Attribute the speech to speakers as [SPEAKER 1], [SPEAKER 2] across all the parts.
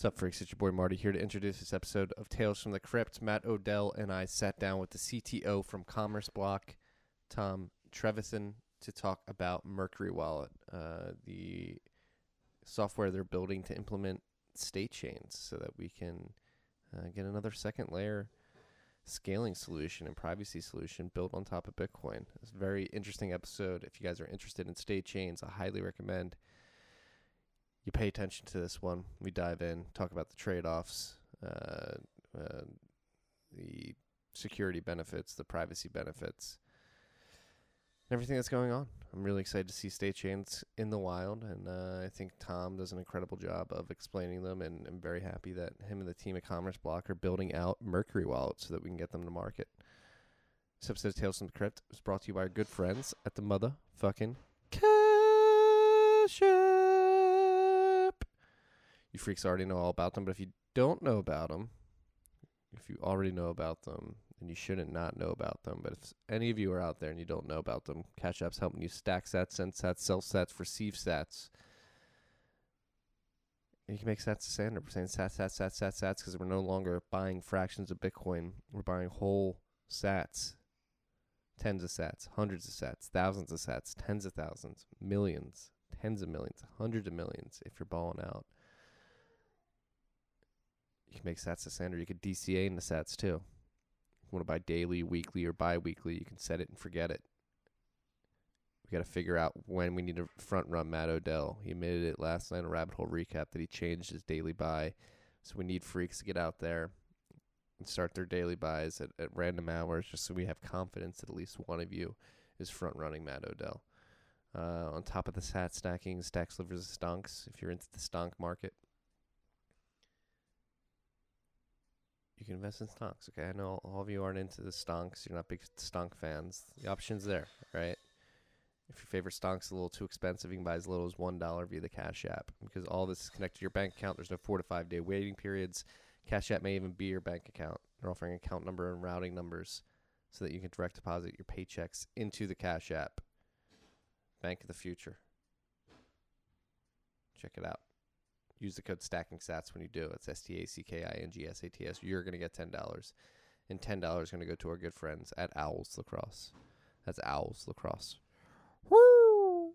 [SPEAKER 1] What's up, freaks? It's your boy Marty here to introduce this episode of Tales from the Crypt. Matt Odell and I sat down with the CTO from Commerce Block, Tom Trevethan, to talk about Mercury Wallet, uh, the software they're building to implement state chains so that we can uh, get another second layer scaling solution and privacy solution built on top of Bitcoin. It's a very interesting episode. If you guys are interested in state chains, I highly recommend you pay attention to this one. We dive in, talk about the trade offs, uh, uh, the security benefits, the privacy benefits, everything that's going on. I'm really excited to see state chains in the wild, and uh, I think Tom does an incredible job of explaining them. And I'm very happy that him and the team at Commerce Block are building out Mercury Wallet so that we can get them to market. This episode of Tales from the Crypt was brought to you by our good friends at the motherfucking Cash App. You freaks already know all about them, but if you don't know about them, if you already know about them, then you shouldn't not know about them. But if any of you are out there and you don't know about them, Cash App's helping you stack sats, send sats, sell sats, receive sats. And you can make sats to standard. We're saying sats, sats, sats, sats, sats because we're no longer buying fractions of Bitcoin. We're buying whole sats. Tens of sats, hundreds of sats, thousands of sats, tens of thousands, millions, tens of millions, hundreds of millions if you're balling out. You can make sats to standard. You could DCA in the sats too. You want to buy daily, weekly, or bi-weekly, you can set it and forget it. We got to figure out when we need to front run Matt Odell. He admitted it last night in a rabbit hole recap that he changed his daily buy. So we need freaks to get out there and start their daily buys at, at random hours just so we have confidence that at least one of you is front running Matt Odell. Uh, on top of the sat stacking, stack slivers of stonks. If you're into the stonk market, you can invest in stonks. Okay, I know all of you aren't into the stonks. You're not big stonk fans. The option's there, right? If your favorite stonk's a little too expensive, you can buy as little as one dollar via the Cash App because all this is connected to your bank account. There's no four to five day waiting periods. Cash App may even be your bank account. They're offering account number and routing numbers so that you can direct deposit your paychecks into the Cash App. Bank of the future. Check it out. Use the code Stacking Sats when you do. It's S T A C K I N G S A T S. You're going to get ten dollars, and ten dollars is going to go to our good friends at Owls Lacrosse. That's Owls Lacrosse. Woo!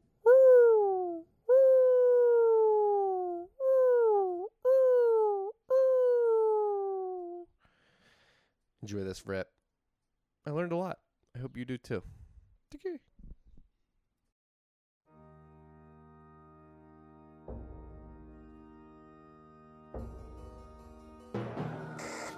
[SPEAKER 1] Enjoy this rip. I learned a lot. I hope you do too. Take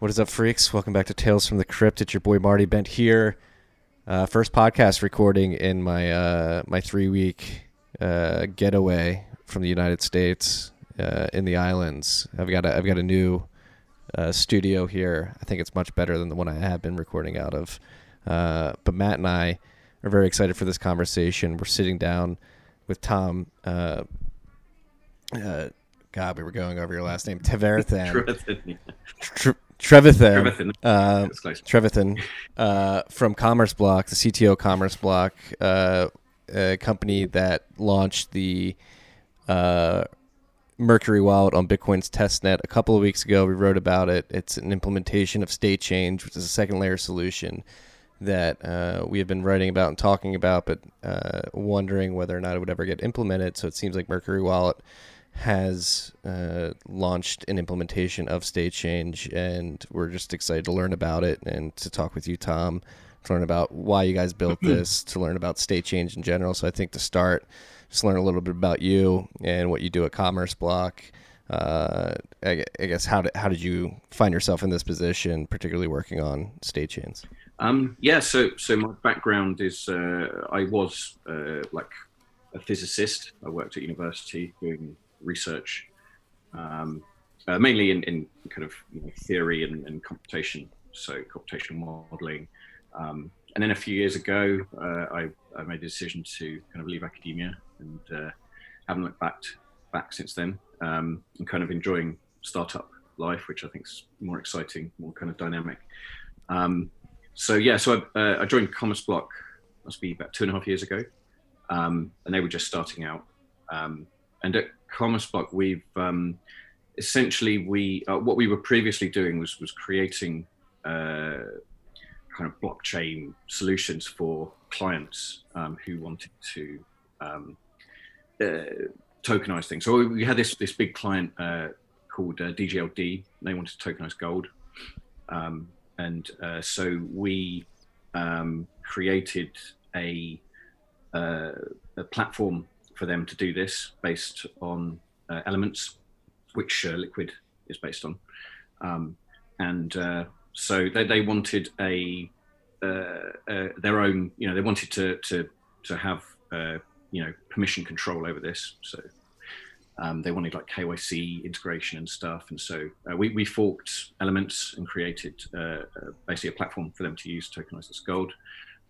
[SPEAKER 1] What is up, freaks? Welcome back to Tales from the Crypt. It's your boy Marty Bent here. Uh, first podcast recording in my uh, my three week uh, getaway from the United States uh, in the islands. I've got a, I've got a new uh, studio here. I think it's much better than the one I have been recording out of. Uh, but Matt and I are very excited for this conversation. We're sitting down with Tom. Uh, uh, God, we were going over your last name, Teverathan.
[SPEAKER 2] Trevethan.
[SPEAKER 1] Tre- Trevethan,
[SPEAKER 2] Trevethan.
[SPEAKER 1] uh,
[SPEAKER 2] close.
[SPEAKER 1] Uh, from Commerce Block, the CTO Commerce Block, uh, a company that launched the uh, Mercury wallet on Bitcoin's testnet a couple of weeks ago. We wrote about it. It's an implementation of State Chains, which is a second layer solution that uh, we have been writing about and talking about, but uh, wondering whether or not it would ever get implemented. So it seems like Mercury Wallet has uh, launched an implementation of State Chains, and we're just excited to learn about it and to talk with you, Tom, to learn about why you guys built this, to learn about State Chains in general. So I think to start, just learn a little bit about you and what you do at Commerce Block. Uh, I, I guess how did how did you find yourself in this position, particularly working on state chains?
[SPEAKER 2] Um, yeah, so so my background is uh, I was uh, like a physicist. I worked at university doing research, um, uh, mainly in, in kind of you know, theory and, and, computation, so computational modeling. Um, and then a few years ago, uh, I, I, made a decision to kind of leave academia and uh, haven't looked back back since then. Um, I'm kind of enjoying startup life, which I think is more exciting, more kind of dynamic. Um, so yeah, so I, uh, I, joined Commerce Block must be about two and a half years ago, um, and they were just starting out. Um, and at Commerce Block, we've um, essentially we uh, what we were previously doing was was creating uh, kind of blockchain solutions for clients um, who wanted to um, uh, tokenize things. So we had this this big client uh, called uh, DGLD. They wanted to tokenize gold, um, and uh, so we um, created a, uh, a platform for them to do this based on uh, elements, which uh, Liquid is based on, um, and so they, they wanted a their own. You know, they wanted to to to have you know permission control over this. So um, they wanted like KYC integration and stuff, and so uh, we, we forked elements and created uh, uh, basically a platform for them to use to tokenize this gold.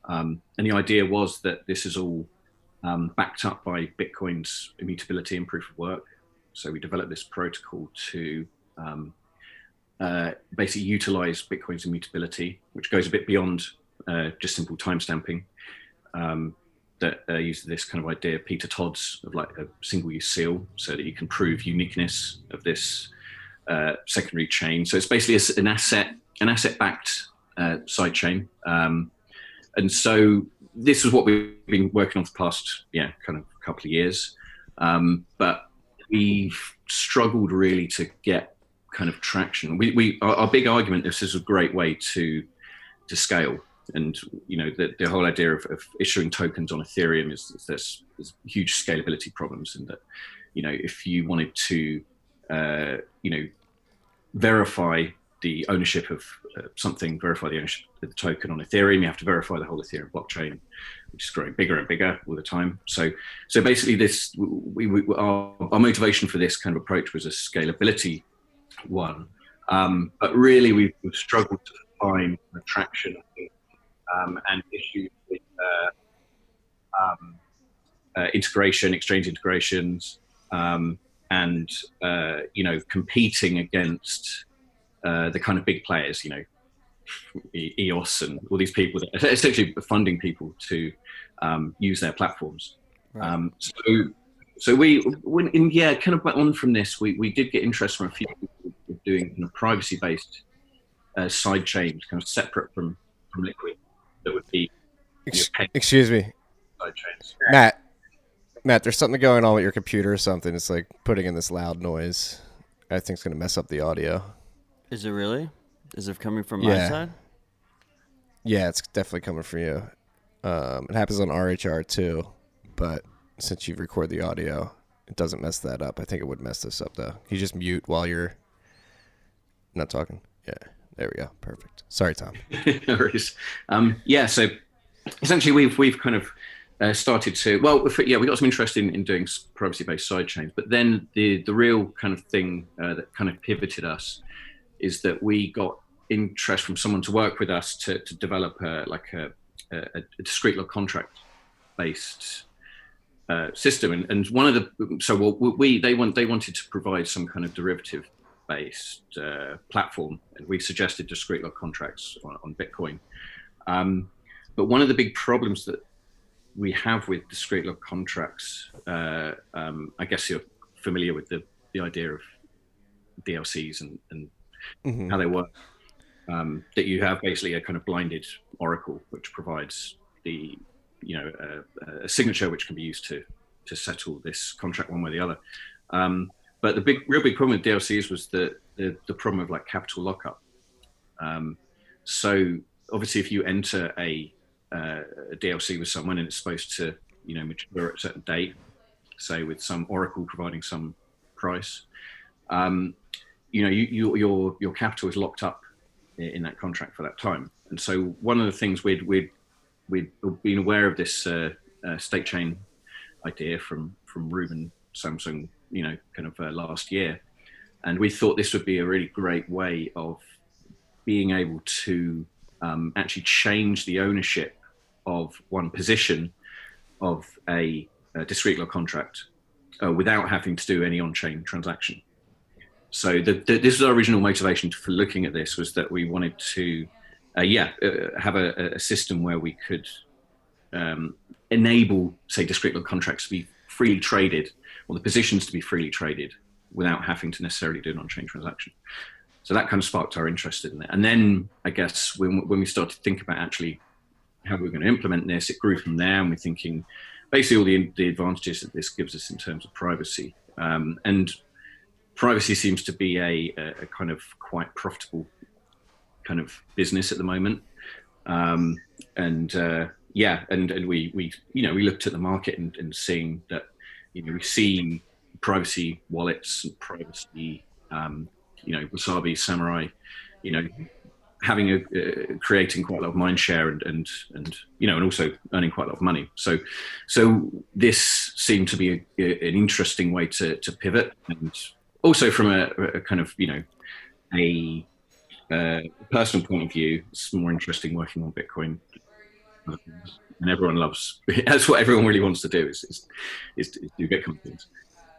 [SPEAKER 2] Um, and the idea was that this is all um, backed up by Bitcoin's immutability and proof of work. So we developed this protocol to um, uh, basically utilize Bitcoin's immutability, which goes a bit beyond uh, just simple timestamping. Um, that uh, uses this kind of idea, Peter Todd's, of like a single use seal, so that you can prove uniqueness of this uh, secondary chain. So it's basically an asset, an asset backed uh, side chain. Um, and so this is what we've been working on for the past, yeah, kind of couple of years. Um, but we've struggled really to get kind of traction. We, we our, our big argument, this is a great way to to scale and you know the, the whole idea of, of, issuing tokens on Ethereum is, is there's, there's, huge scalability problems, and that you know if you wanted to uh, you know verify the ownership of uh, something, verify the ownership of the token on Ethereum, you have to verify the whole Ethereum blockchain, which is growing bigger and bigger all the time. So so basically, this we, we our, our motivation for this kind of approach was a scalability one, um, but really we've, we've struggled to find traction um, and issues with uh, um, uh, integration, exchange integrations, um, and uh, you know competing against uh, the kind of big players, you know, EOS and all these people that are essentially funding people to um, use their platforms. Right. Um, so, so we, when in, yeah, kind of on from this, we, we did get interest from a few people doing kind of privacy-based uh, side chains, kind of separate from from Liquid that would be.
[SPEAKER 1] Ex- excuse me, Matt. Matt, there's something going on with your computer or something. It's like putting in this loud noise. I think it's gonna mess up the audio.
[SPEAKER 3] Is it really? Is it coming from yeah. my side?
[SPEAKER 1] Yeah, it's definitely coming from you. Um, it happens on RHR too, but since you record the audio, it doesn't mess that up. I think it would mess this up though. You just mute while you're not talking. Yeah. There we go. Perfect. Sorry, Tom.
[SPEAKER 2] no worries. Um, yeah, so essentially we've we've kind of uh, started to well, yeah, we got some interest in, in doing privacy-based side chains, but then the the real kind of thing uh, that kind of pivoted us is that we got interest from someone to work with us to, to develop a, like a, a, a discrete log contract based uh, system and, and one of the so we they want they wanted to provide some kind of derivative based uh, platform, and we suggested discrete log contracts on, on Bitcoin. Um, but one of the big problems that we have with discrete log contracts, uh, um, I guess you're familiar with the, the idea of DLCs and, and mm-hmm. how they work. Um, that you have basically a kind of blinded oracle which provides the you know a, a, signature which can be used to to settle this contract one way or the other. Um, but the big, real big problem with DLCs was the the, the problem of like capital lockup. Um, so obviously, if you enter a, uh, a DLC with someone and it's supposed to, you know, mature at a certain date, say with some Oracle providing some price, um, you know, you, you, your your capital is locked up in that contract for that time. And so one of the things we'd we'd we'd been aware of this uh, uh, state chain idea from from Ruben Somsen you know, kind of uh, last year. and we thought this would be a really great way of being able to um, actually change the ownership of one position of a, a discrete log contract uh, without having to do any on-chain transaction. So the, the, this was our original motivation for looking at this was that we wanted to, uh, yeah, uh, have a, a, system where we could um, enable, say, discrete contracts to be freely traded, or the positions to be freely traded, without having to necessarily do an on-chain transaction. So that kind of sparked our interest in it. And then I guess when when we started to think about actually how we are going to implement this, it grew from there, and we're thinking basically all the the advantages that this gives us in terms of privacy. Um, and privacy seems to be a, a, kind of quite profitable kind of business at the moment. Um, and uh, yeah, and, and we, we, you know, we looked at the market and, and seeing that, you know, we've seen privacy wallets and privacy, um, you know, Wasabi, Samurai, you know, having a uh, creating quite a lot of mind share and and and you know and also earning quite a lot of money so so this seemed to be a, a, an interesting way to to pivot and also from a, a kind of you know a uh, personal point of view, it's more interesting working on Bitcoin, and everyone loves. That's what everyone really wants to do is is, is, do Bitcoin things.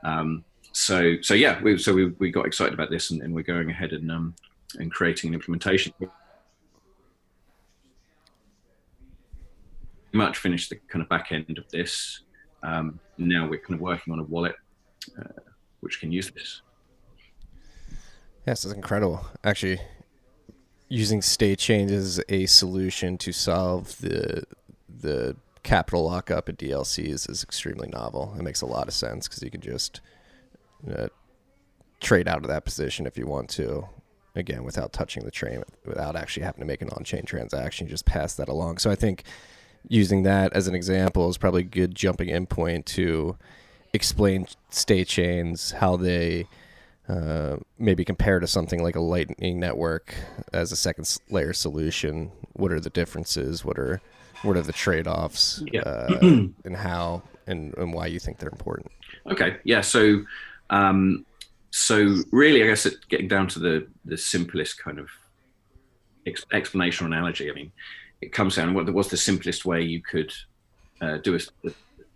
[SPEAKER 2] Um, so so yeah, we, so we, we got excited about this, and, and we're going ahead and um, and creating an implementation. Much finished the kind of back end of this. Um, now we're kind of working on a wallet uh, which can use this.
[SPEAKER 1] Yes, it's incredible. Actually, using state chains as a solution to solve the the capital lockup at DLCs is extremely novel. It makes a lot of sense because you can just uh, trade out of that position if you want to. Again, without touching the train, without actually having to make an on-chain transaction, you just pass that along. So I think using that as an example is probably a good jumping in point to explain state chains, how they uh, maybe compare to something like a Lightning Network as a second layer solution. What are the differences? What are what are the trade offs? Yeah. Uh, and how and, and why you think they're important?
[SPEAKER 2] Okay, yeah. So, um, so really, I guess it, getting down to the the simplest kind of ex- explanation or analogy. I mean, it comes down what was the simplest way you could uh, do a,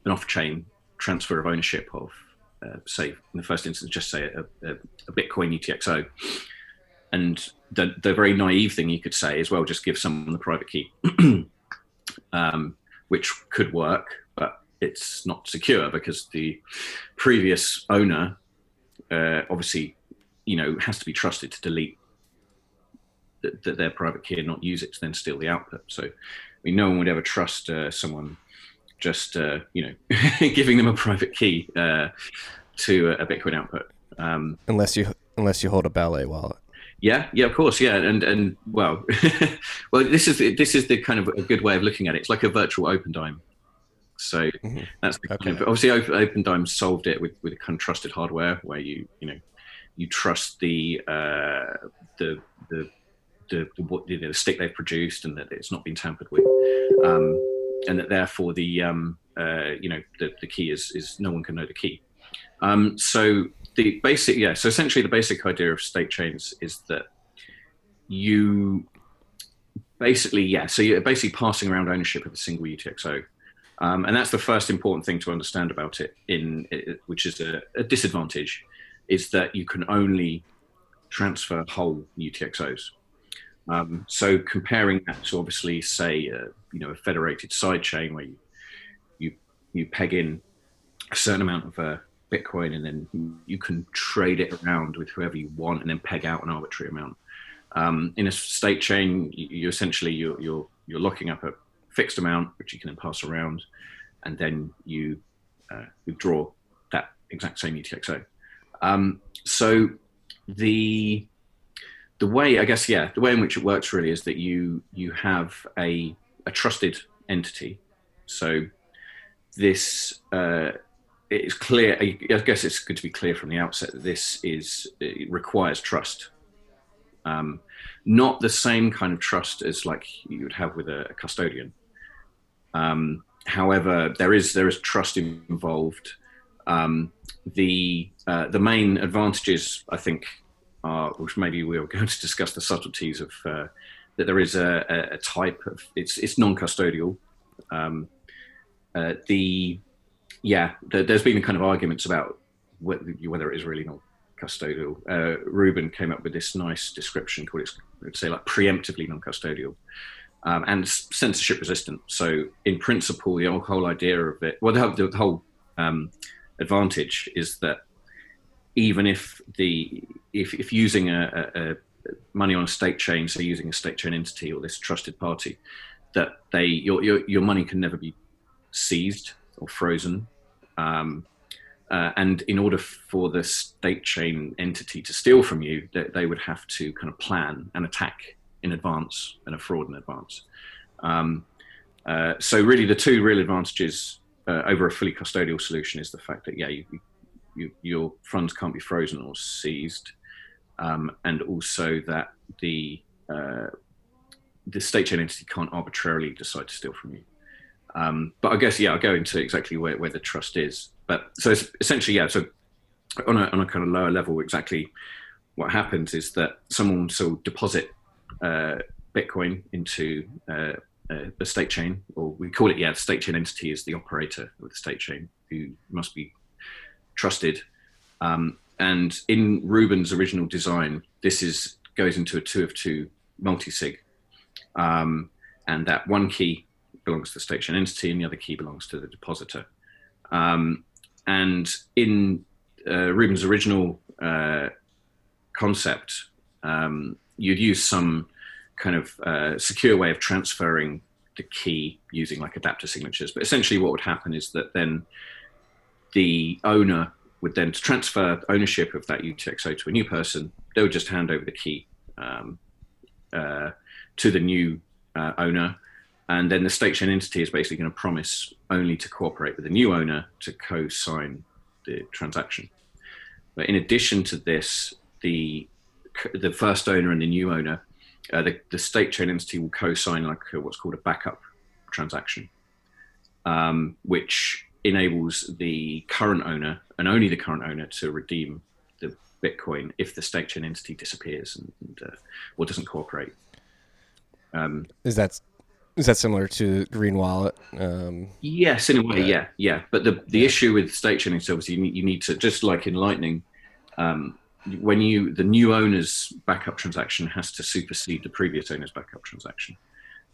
[SPEAKER 2] an off chain transfer of ownership of uh, say in the first instance, just say a, a, a Bitcoin UTXO. And the, the very naive thing you could say is, well, just give someone the private key, um, which could work, but it's not secure because the previous owner uh, obviously, you know, has to be trusted to delete the, their private key and not use it to then steal the output. So, I mean, no one would ever trust uh, someone just uh, you know giving them a private key uh, to a, Bitcoin output. Um,
[SPEAKER 1] unless you unless you hold a ballet wallet.
[SPEAKER 2] Yeah, yeah, of course, yeah, and and well, well, this is this is the kind of a good way of looking at it. It's like a virtual Opendime. So mm-hmm. that's the okay. kind of, obviously Opendime solved it with with kind of trusted hardware where you you know you trust the uh, the the the, the, the stick they've produced and that it's not been tampered with. Um, and that therefore the um, uh, you know the, the key is is no one can know the key. Um, so the basic yeah so essentially the basic idea of state chains is that you basically yeah so you're basically passing around ownership of a single UTXO. Um, and that's the first important thing to understand about it in which is a, a disadvantage is that you can only transfer whole UTXOs. Um, so comparing that to obviously say uh, you know a federated sidechain where you you, you peg in a certain amount of uh, Bitcoin and then you can trade it around with whoever you want and then peg out an arbitrary amount. Um, in a state chain, you, essentially you're, you're you're locking up a fixed amount which you can then pass around, and then you uh, withdraw that exact same UTXO. Um, so the the way I guess yeah the way in which it works really is that you you have a a trusted entity. So this uh, it's clear. I guess it's good to be clear from the outset that this is requires trust. Um, not the same kind of trust as like you would have with a, a custodian. Um, however, there is there is trust involved Um, the uh, the main advantages, I think, are which maybe we are going to discuss the subtleties of uh, that there is a, a, type of it's it's non-custodial. Um, uh, the yeah, the, there's been kind of arguments about whether, whether it is really non-custodial. Uh, Ruben came up with this nice description called it's I'd say like preemptively non-custodial. Um, and censorship resistant. So, in principle, the whole idea of it, well, the, the whole um, advantage is that even if the if, if using a, a, money on a state chain, so using a state chain entity or this trusted party, that they your your, your money can never be seized or frozen. Um, uh, and in order for the state chain entity to steal from you, they, they, would have to kind of plan an attack in advance and a fraud in advance. Um, uh, so really, the two real advantages uh, over a fully custodial solution is the fact that yeah, you, you, your funds can't be frozen or seized, um, and also that the uh, the state chain entity can't arbitrarily decide to steal from you. Um, but I guess yeah, I'll go into exactly where, where the trust is. But so essentially, yeah. So on a on a kind of lower level, exactly what happens is that someone will deposit uh, Bitcoin into uh, uh, the state chain, or we call it yeah, the state chain entity is the operator of the state chain who must be trusted. Um, and in Ruben's original design, this is goes into a two of two multi-sig, um, and that one key belongs to the state chain entity, and the other key belongs to the depositor. Um, and in uh, Ruben's original uh, concept, um, you'd use some kind of uh, secure way of transferring the key using like adapter signatures. But essentially, what would happen is that then the owner would then transfer ownership of that UTXO to a new person. They would just hand over the key um, uh, to the new uh, owner. And then the state chain entity is basically going to promise only to cooperate with the new owner to co sign the transaction. But in addition to this, the the first owner and the new owner, uh, the, the state chain entity will co-sign like a, what's called a backup transaction, um, which enables the current owner and only the current owner to redeem the Bitcoin if the state chain entity disappears and, and uh, or doesn't cooperate.
[SPEAKER 1] Um, is that is that similar to Green Wallet? Um,
[SPEAKER 2] yes, in a way, yeah, yeah. But the the yeah. issue with state chain is obviously you need, you need to just like in Lightning, um, when you the new owner's backup transaction has to supersede the previous owner's backup transaction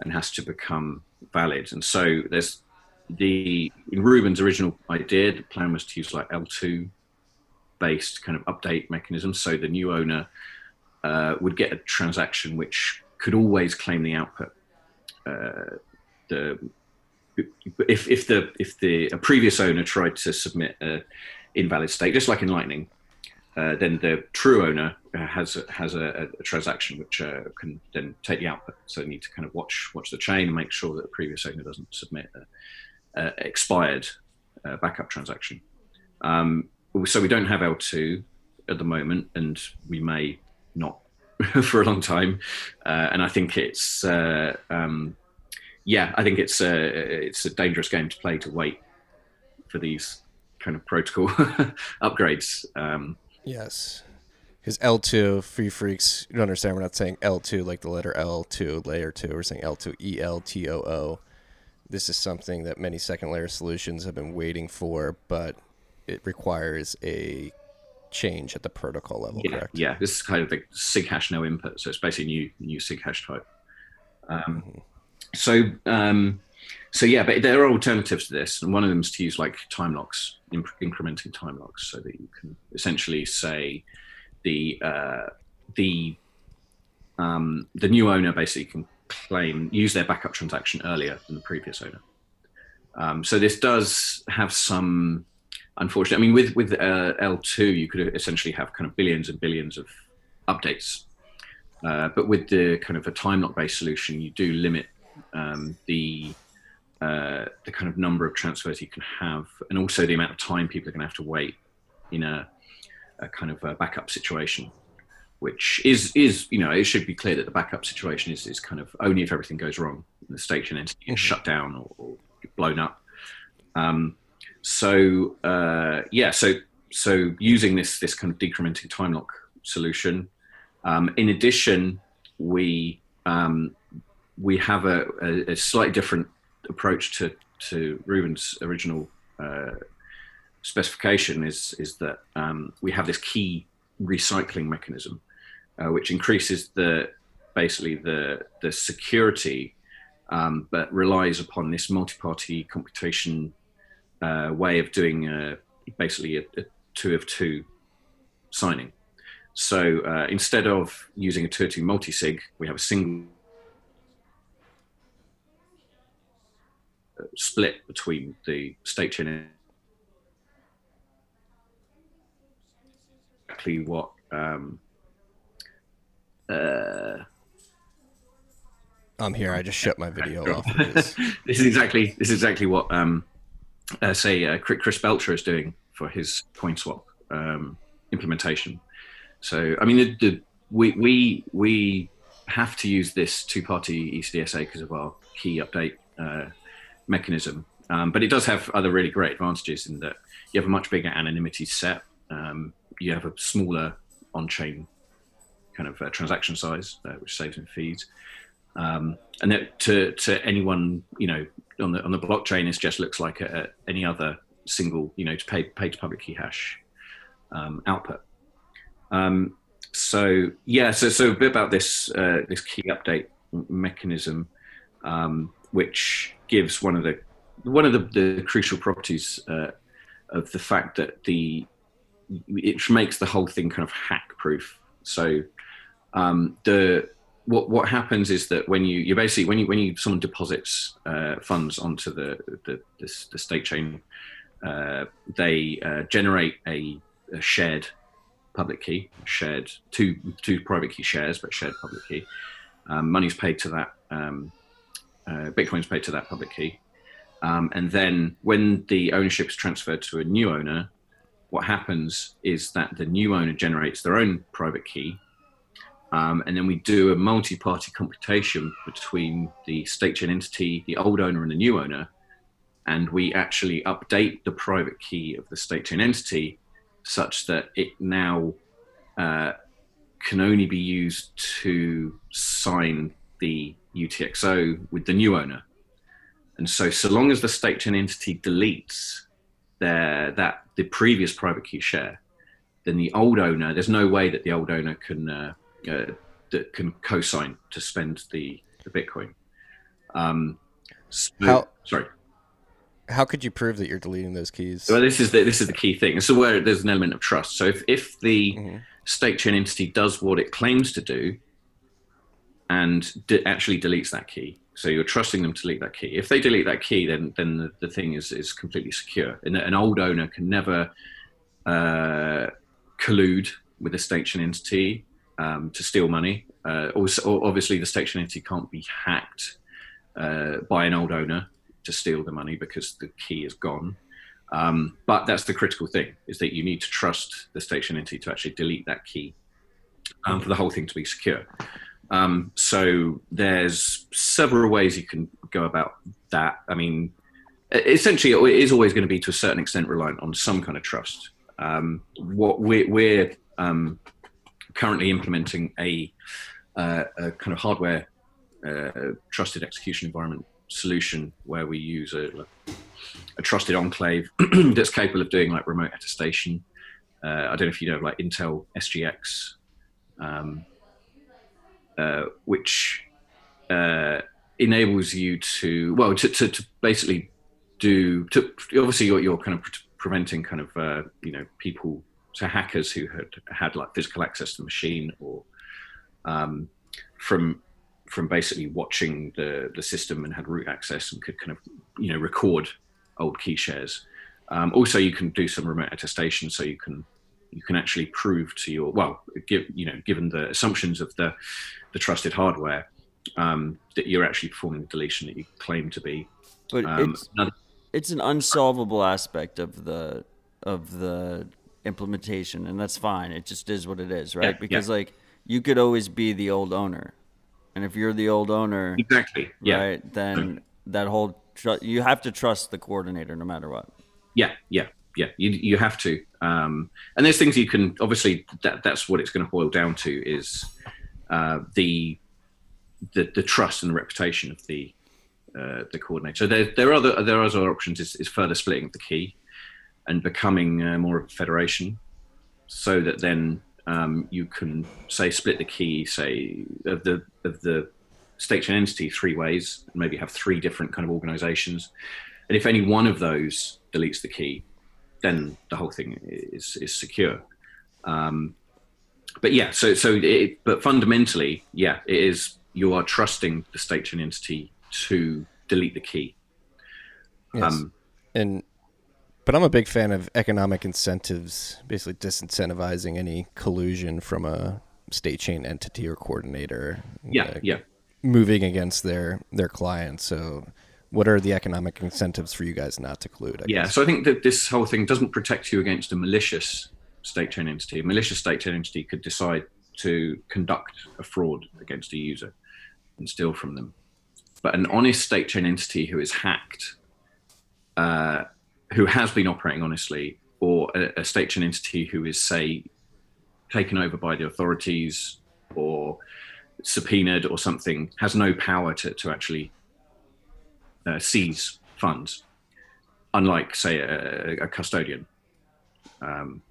[SPEAKER 2] and has to become valid. And so there's the in Ruben's original idea, the plan was to use like eltoo based kind of update mechanism. So the new owner uh, would get a transaction which could always claim the output. Uh, the if if the if the a previous owner tried to submit a invalid state, just like in Lightning, uh, then the true owner uh, has has a, a transaction which uh, can then take the output. So you need to kind of watch watch the chain and make sure that the previous owner doesn't submit a, expired uh, backup transaction. Um, so we don't have eltoo at the moment, and we may not for a long time. Uh, and I think it's um, yeah, I think it's a it's a dangerous game to play to wait for these kind of protocol upgrades. Um,
[SPEAKER 1] Yes. Because eltoo, free freaks, you don't understand. We're not saying L2 like the letter L2, layer 2. We're saying eltoo, E L T O O. This is something that many second layer solutions have been waiting for, but it requires a change at the protocol level,
[SPEAKER 2] yeah,
[SPEAKER 1] correct?
[SPEAKER 2] Yeah, this is kind of the sig hash no input. So it's basically new new sig hash type. Um, mm-hmm. So um, so yeah, but there are alternatives to this, and one of them is to use like time locks, incrementing time locks, so that you can essentially say the uh, the um, the new owner basically can claim use their backup transaction earlier than the previous owner. Um, so this does have some unfortunate. I mean, with with uh, eltoo, you could essentially have kind of billions and billions of updates, uh, but with the kind of a time lock based solution, you do limit um, the uh, the kind of number of transfers you can have, and also the amount of time people are going to have to wait in a, a kind of a backup situation, which is is you know it should be clear that the backup situation is is kind of only if everything goes wrong, the station entity mm-hmm. shut down or, or blown up. Um, so uh, yeah, so so using this this kind of decrementing time lock solution. Um, in addition, we um, we have a, a, a, slightly different approach to to Ruben's original uh, specification. Is is that um, we have this key recycling mechanism, uh, which increases the basically the the security, um, but relies upon this multi-party computation uh, way of doing uh, basically a, a, two of two signing. So uh, instead of using a two of two multi-sig, we have a single uh, split between the state chain exactly what um, uh,
[SPEAKER 1] I'm here. I just shut my video off.
[SPEAKER 2] this is exactly this is exactly what um, uh, say uh, Chris Belcher is doing for his CoinSwap um, implementation. So I mean, the, the, we we we have to use this two-party ECDSA because of our key update uh, mechanism. Um, but it does have other really great advantages in that you have a much bigger anonymity set. Um, you have a smaller on-chain kind of uh, transaction size, uh, which saves in fees. Um, and that to to anyone you know on the on the blockchain, it just looks like a, a, any other single you know to pay pay to public key hash um, output. Um, so yeah, so so a bit about this uh, this key update mechanism, um, which gives one of the one of the, the crucial properties uh, of the fact that the it makes the whole thing kind of hack proof. So um, the what what happens is that when you you basically when you when you someone deposits uh, funds onto the the, the, the state chain, uh, they uh, generate a, a, shared public key, shared two two private key shares, but shared public key. Um, money's paid to that. Um, uh, Bitcoin's paid to that public key, um, and then when the ownership is transferred to a new owner, what happens is that the new owner generates their own private key um, and then we do a multi-party computation between the state chain entity, the old owner, and the new owner. And we actually update the private key of the state chain entity such that it now uh, can only be used to sign the UTXO with the new owner. And so, so long as the state chain entity deletes their that the previous private key share, then the old owner, there's no way that the old owner can uh, uh, that can co-sign to spend the, the Bitcoin. Um,
[SPEAKER 1] so, how
[SPEAKER 2] sorry?
[SPEAKER 1] How could you prove that you're deleting those keys?
[SPEAKER 2] Well, this is the, this is the key thing. So where there's an element of trust. So if if the mm-hmm. state chain entity does what it claims to do, and de- actually deletes that key, so you're trusting them to delete that key. If they delete that key, then then the, the thing is is completely secure. And an old owner can never uh, collude with a state chain entity um, to steal money. Uh, also, obviously, the state entity can't be hacked uh, by an old owner to steal the money because the key is gone. Um, but that's the critical thing: is that you need to trust the state entity to actually delete that key um, for the whole thing to be secure. Um, so there's several ways you can go about that. I mean, essentially, it is always going to be to a certain extent reliant on some kind of trust. Um, what we're, we're um, currently implementing a, uh, a kind of hardware uh, trusted execution environment solution where we use a, a trusted enclave that's capable of doing like remote attestation. Uh, I don't know if you know like Intel SGX, um, uh, which uh, enables you to well to, to, to basically do to obviously you're, you're kind of pre- preventing kind of uh, you know people to hackers who had had like physical access to the machine or um, from from basically watching the the system and had root access and could kind of you know record old key shares. Um, also, you can do some remote attestation, so you can you can actually prove to your well, give you know, given the assumptions of the the trusted hardware, um, that you're actually performing the deletion that you claim to be.
[SPEAKER 3] But um, it's, another- it's an unsolvable aspect of the of the implementation, and that's fine. It just is what it is, right? Yeah, because yeah. like you could always be the old owner, and if you're the old owner,
[SPEAKER 2] exactly, yeah,
[SPEAKER 3] right, then that whole tr- you have to trust the coordinator no matter what.
[SPEAKER 2] yeah, yeah, yeah. You you have to. Um, and there's things you can obviously that that's what it's going to boil down to is uh, the, the the trust and the reputation of the uh, the coordinator. So there there are other there are other options is, is further splitting the key and becoming uh, more of a federation, so that then um, you can say split the key say of the of the state chain entity three ways and maybe have three different kind of organizations. And if any one of those deletes the key then the whole thing is is secure. Um, but yeah so so it, but fundamentally yeah it is you are trusting the state chain entity to delete the key.
[SPEAKER 1] Yes. um, and but I'm a big fan of economic incentives, basically disincentivizing any collusion from a state chain entity or coordinator.
[SPEAKER 2] Yeah, uh, yeah.
[SPEAKER 1] Moving against their their clients. So, what are the economic incentives for you guys not to collude? I
[SPEAKER 2] yeah,
[SPEAKER 1] guess?
[SPEAKER 2] so I think that this whole thing doesn't protect you against a malicious state chain entity. A malicious state chain entity could decide to conduct a fraud against a user and steal from them. But an honest state chain entity who is hacked uh, who has been operating honestly, or a, a state entity who is, say, taken over by the authorities or subpoenaed or something, has no power to, to actually uh, seize funds, unlike, say, a, a custodian. Um,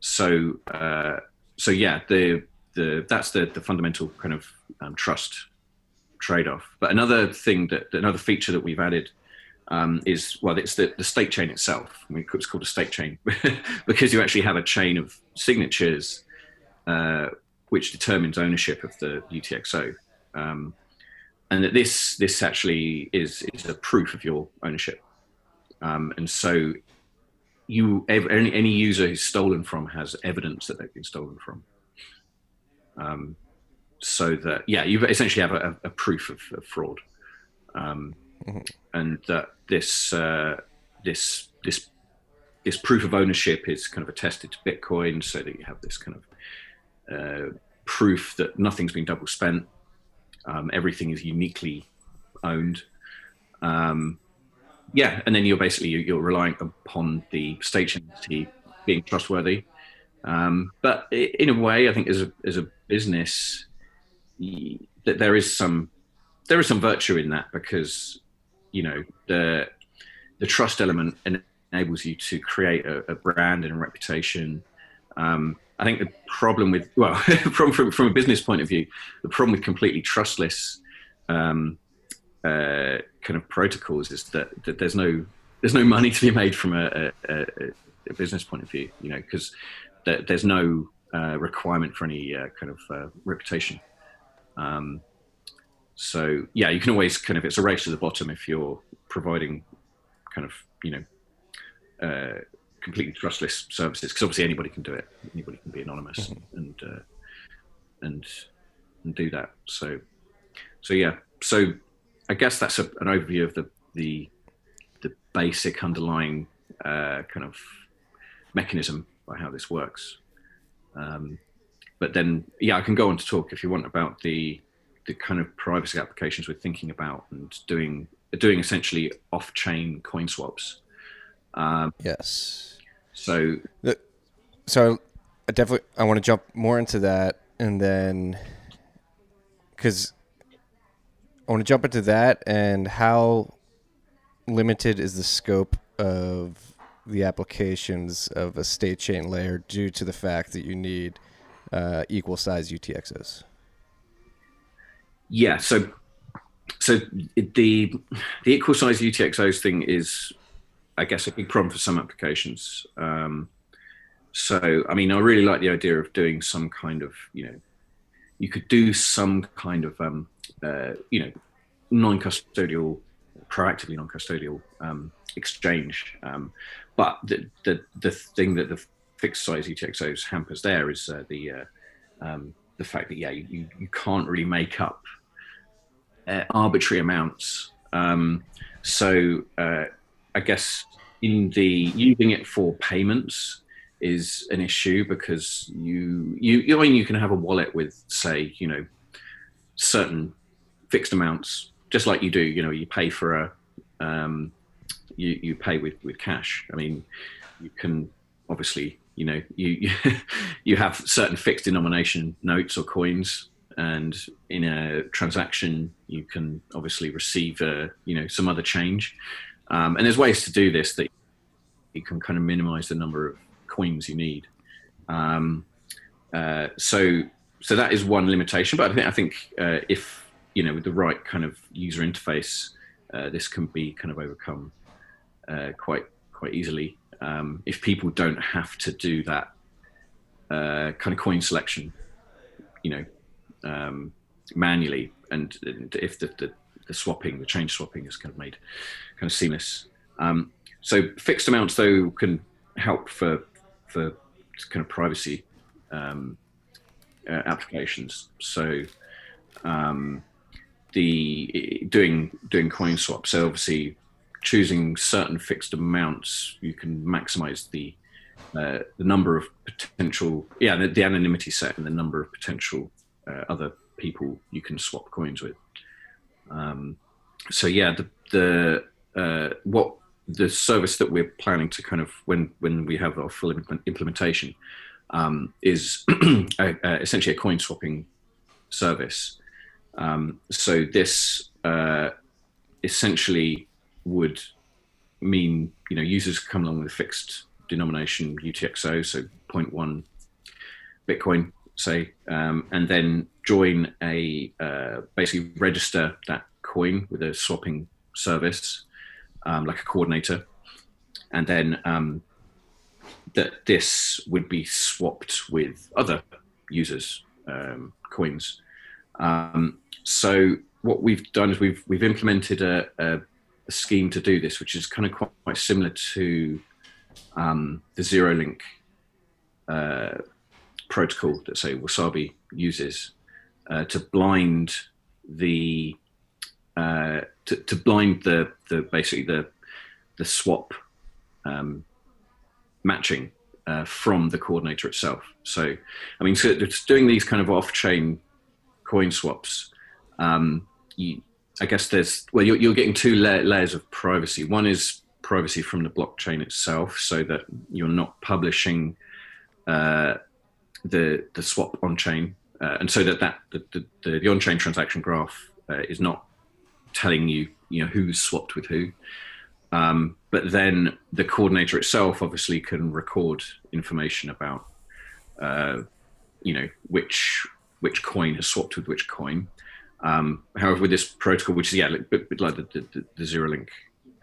[SPEAKER 2] so, uh, so yeah, the the that's the the fundamental kind of um, trust trade-off. But another thing that another feature that we've added um, is well, it's the, the state chain itself. I mean, it's called a state chain because you actually have a chain of signatures uh, which determines ownership of the UTXO, um, and that this this actually is is a proof of your ownership. Um, and so, you any, any user who's stolen from has evidence that they've been stolen from. Um, so that yeah, you essentially have a, a proof of, of fraud. Um, mm-hmm. and that this uh, this this this proof of ownership is kind of attested to Bitcoin, so that you have this kind of uh, proof that nothing's been double spent, um, everything is uniquely owned. Um, yeah, and then you're basically you're relying upon the state entity being trustworthy. Um, but in a way, I think as a as a business, that there is some there is some virtue in that because you know the the trust element enables you to create a, a brand and a reputation. Um, I think the problem with well, from, from from a business point of view, the problem with completely trustless um, uh, kind of protocols is that, that there's no there's no money to be made from a, a, a business point of view. You know, because there's no uh, requirement for any uh, kind of uh, reputation. Um, so yeah, you can always kind of it's a race to the bottom if you're providing kind of you know uh, completely trustless services because obviously anybody can do it. Anybody can be anonymous mm-hmm. and uh, and and do that. So so yeah. So I guess that's a, an overview of the the the basic underlying uh, kind of mechanism by how this works. Um, but then, yeah, I can go on to talk if you want about the the kind of privacy applications we're thinking about and doing doing essentially off-chain coin swaps.
[SPEAKER 1] Um, yes.
[SPEAKER 2] So,
[SPEAKER 1] the, so I definitely I want to jump more into that, and then because I want to jump into that and how limited is the scope of the applications of a state chain layer due to the fact that you need uh, equal size UTXOs.
[SPEAKER 2] Yeah, so so the the equal size UTXOs thing is, I guess, a big problem for some applications. Um, so, I mean, I really like the idea of doing some kind of, you know, you could do some kind of, um, uh, you know, non-custodial, proactively non-custodial um, exchange. Um, but the, the the thing that the fixed size UTXOs hampers there is uh, the uh, um, the fact that yeah, you, you can't really make up uh, arbitrary amounts. Um, so uh, I guess in the using it for payments is an issue because you you I mean you can have a wallet with say you know certain fixed amounts just like you do you know you pay for a um, you, you pay with, with cash. I mean, you can obviously, you know, you you have certain fixed denomination notes or coins, and in a transaction, you can obviously receive, uh, you know, some other change. Um, and there's ways to do this that you can kind of minimize the number of coins you need. Um, uh, so so that is one limitation. But I think I think uh, if you know with the right kind of user interface, uh, this can be kind of overcome uh, quite quite easily um, if people don't have to do that uh, kind of coin selection, you know, um, manually, and, and if the, the, the swapping, the change swapping is kind of made kind of seamless. Um, so fixed amounts though can help for for kind of privacy um, uh, applications. So um, the doing doing coin swaps. So obviously choosing certain fixed amounts, you can maximize the uh, the number of potential, yeah, the, the, anonymity set and the number of potential uh, other people you can swap coins with. Um, so yeah, the the uh, what the service that we're planning to kind of when when we have our full implementation um, is a, a, essentially a coin swapping service. Um, so this uh, essentially would mean you know users come along with a fixed denomination UTXO, so 0.1 Bitcoin, say, um, and then join a uh, basically register that coin with a swapping service, um, like a coordinator, and then um, that this would be swapped with other users' um, coins. Um, so what we've done is we've we've implemented a, a, a, scheme to do this, which is kind of quite, quite similar to um, the ZeroLink uh, protocol that say Wasabi uses uh, to blind the uh, to, to, blind the the basically the the swap um, matching uh, from the coordinator itself. So, I mean, so it's doing these kind of off-chain coin swaps. Um, you, I guess there's well, you're, you're getting two la- layers of privacy. One is privacy from the blockchain itself, so that you're not publishing uh, the the swap on chain, uh, and so that that the, the, the on chain transaction graph uh, is not telling you you know who's swapped with who. Um, but then the coordinator itself obviously can record information about, uh, you know, which which coin has swapped with which coin. Um, however, with this protocol, which is yeah, bit like the, the, the ZeroLink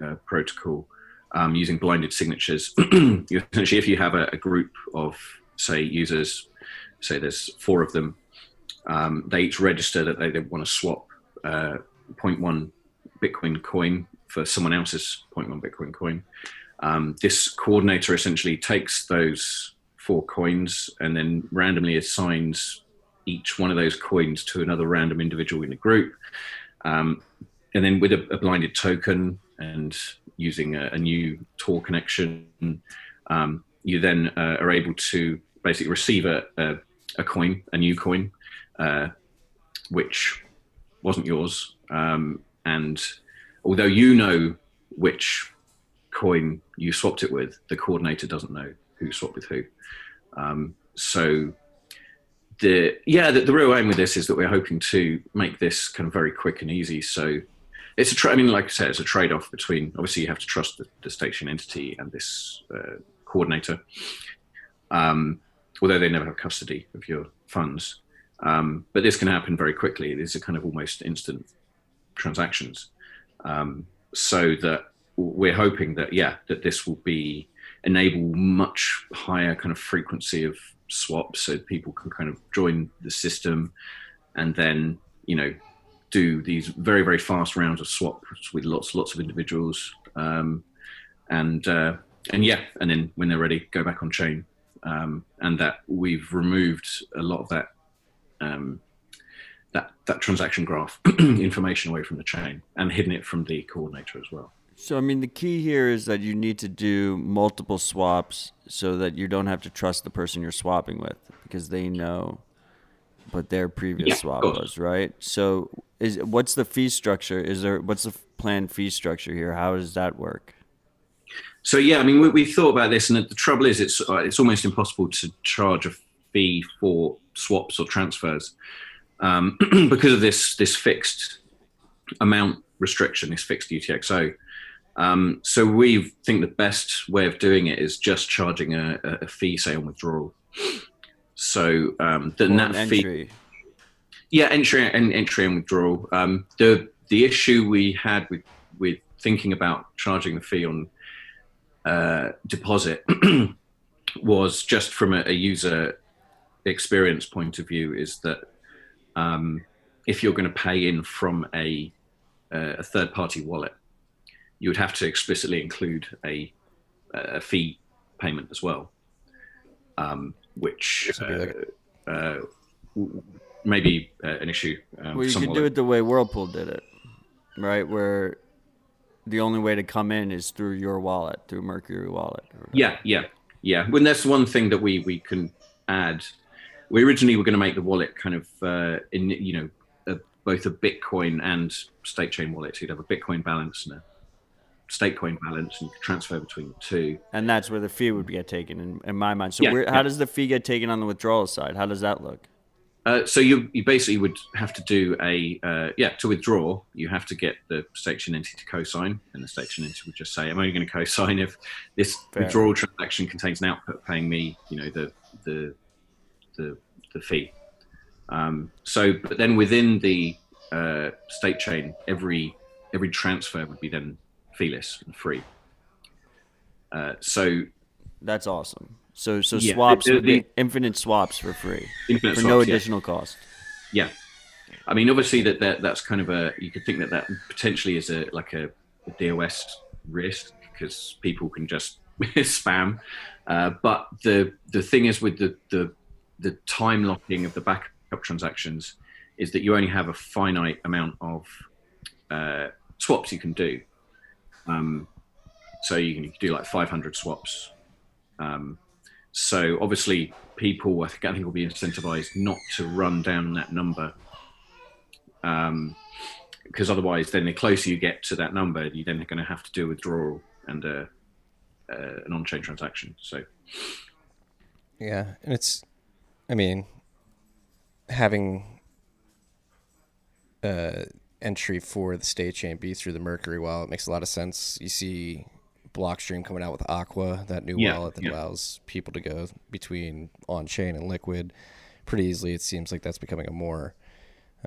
[SPEAKER 2] uh, protocol, um, using blinded signatures, essentially, if you have a, a, group of say users, say there's four of them, um, they each register that they, they want to swap uh, 0.1 Bitcoin coin for someone else's 0.1 Bitcoin coin. Um, this coordinator essentially takes those four coins and then randomly assigns each one of those coins to another random individual in the group. Um, and then with a, a, blinded token and using a, a new Tor connection, um, you then uh, are able to basically receive a, a, a coin, a new coin, uh, which wasn't yours. Um, and although you know which coin you swapped it with, the coordinator doesn't know who swapped with who. Um, so the yeah, the, the, real aim with this is that we're hoping to make this kind of very quick and easy. So it's a tra- I mean, like I said, it's a trade-off between obviously you have to trust the, the state chain entity and this uh, coordinator, um, although they never have custody of your funds. Um, but this can happen very quickly. These are kind of almost instant transactions um, so that we're hoping that yeah that this will be enable much higher kind of frequency of swaps so people can kind of join the system and then you know do these very very fast rounds of swaps with lots lots of individuals um, and uh, and yeah and then when they're ready go back on chain um, and that we've removed a lot of that um, that, that transaction graph information away from the chain and hidden it from the coordinator as well.
[SPEAKER 3] So, I mean, the key here is that you need to do multiple swaps so that you don't have to trust the person you're swapping with because they know what their previous yeah, swap was, right? So, is what's the fee structure? Is there what's the planned fee structure here? How does that work?
[SPEAKER 2] So yeah, I mean, we, we, thought about this, and the trouble is, it's uh, it's almost impossible to charge a fee for swaps or transfers um, because of this this fixed amount restriction, this fixed UTXO. Um, so we think the best way of doing it is just charging a, a fee, say on withdrawal. So um, the that
[SPEAKER 3] entry.
[SPEAKER 2] fee, yeah, entry and entry and withdrawal. Um, the the issue we had with with thinking about charging the fee on uh, deposit was just from a, a, user experience point of view is that um, if you're going to pay in from a, a third party wallet, you would have to explicitly include a, a fee payment as well, um, which uh, uh, may be uh, an issue.
[SPEAKER 3] Um, well, you could do it the way Whirlpool did it, right? Where the only way to come in is through your wallet, through Mercury Wallet.
[SPEAKER 2] Yeah, yeah, yeah. When that's one thing that we we can add. We originally were going to make the wallet kind of uh, in you know a, both a Bitcoin and state chain wallet. So you'd have a Bitcoin balance and a Statecoin balance, and you could transfer between the two.
[SPEAKER 3] And that's where the fee would get taken in, in my mind. So yeah, where, yeah. how does the fee get taken on the withdrawal side? How does that look?
[SPEAKER 2] Uh, so you you basically would have to do a uh, yeah to withdraw you have to get the state chain entity to co-sign and the state chain entity would just say I'm only going to co-sign if this Fair. withdrawal transaction contains an output paying me you know the the the, the fee. Um, so but then within the uh, state chain every every transfer would be then feeless and free. Uh, so
[SPEAKER 3] that's awesome. So so yeah, swaps the, the, infinite swaps for free for swaps, no additional
[SPEAKER 2] yeah.
[SPEAKER 3] cost.
[SPEAKER 2] Yeah, I mean obviously that, that that's kind of a you could think that that potentially is a like a, a DOS risk because people can just spam. Uh, but the the thing is with the, the the time locking of the backup transactions is that you only have a finite amount of uh, swaps you can do. Um, so you can, you can, do like 500 swaps um, so obviously, people I think I think will be incentivized not to run down that number, um, because otherwise, then the closer you get to that number, you're then going to have to do a withdrawal and a, a, an on-chain transaction. So,
[SPEAKER 1] yeah, and it's, I mean, having uh, entry for the state chain be through the Mercury wallet makes a lot of sense. You see Blockstream coming out with Aqua, that new yeah, wallet that yeah. allows people to go between on chain and liquid pretty easily. It seems like that's becoming a more,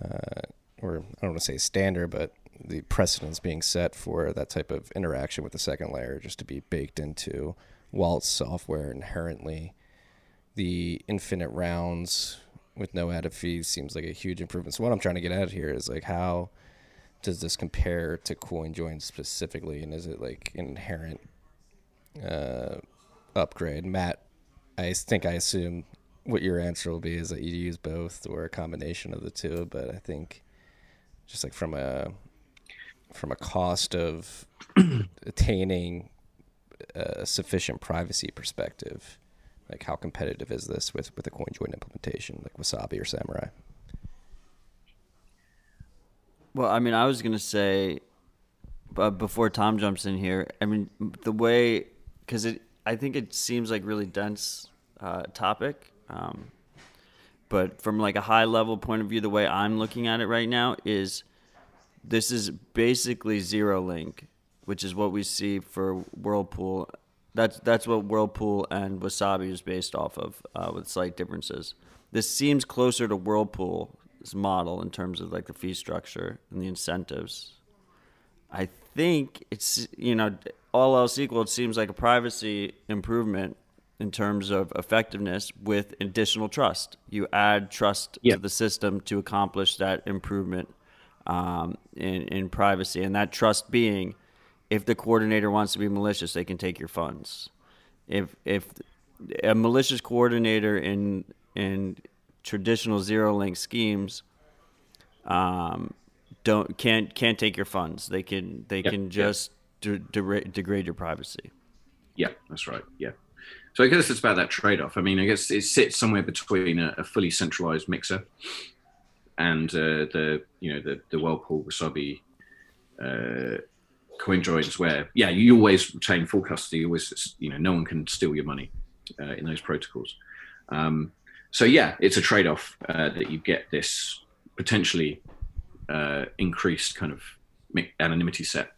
[SPEAKER 1] uh, or I don't want to say standard, but the precedence being set for that type of interaction with the second layer just to be baked into wallet software inherently. The infinite rounds with no added fees seems like a huge improvement. So what I'm trying to get at here is like how does this compare to CoinJoin specifically, and is it like an inherent uh, upgrade? Matt, I think I assume what your answer will be is that you use both or a combination of the two, but I think just like from a from a cost of attaining a sufficient privacy perspective, like how competitive is this with with a CoinJoin implementation, like Wasabi or Samurai?
[SPEAKER 3] Well, I mean, I was gonna say, but before Tom jumps in here, I mean, the way because it, I think it seems like really dense uh, topic. Um, but from like a high level point of view, the way I'm looking at it right now is this is basically ZeroLink, which is what we see for Whirlpool. That's that's what Whirlpool and Wasabi is based off of, uh, with slight differences. This seems closer to Whirlpool model in terms of like the fee structure and the incentives. I think it's you know all else equal, it seems like a privacy improvement in terms of effectiveness with additional trust. You add trust to the system to accomplish that improvement um, in, in privacy, and that trust being, if the coordinator wants to be malicious, they can take your funds. If if a malicious coordinator in in traditional ZeroLink schemes um, don't can't can't take your funds. They can they can just de- de- degrade your privacy.
[SPEAKER 2] Yeah, that's right. Yeah. So I guess it's about that trade-off. I mean, I guess it sits somewhere between a, a fully centralized mixer and uh, the you know the the Whirlpool Wasabi uh, coin joins where yeah you always retain full custody. You always you know no one can steal your money uh, in those protocols. Um, so yeah, it's a trade-off uh, that you get this potentially uh, increased kind of anonymity set.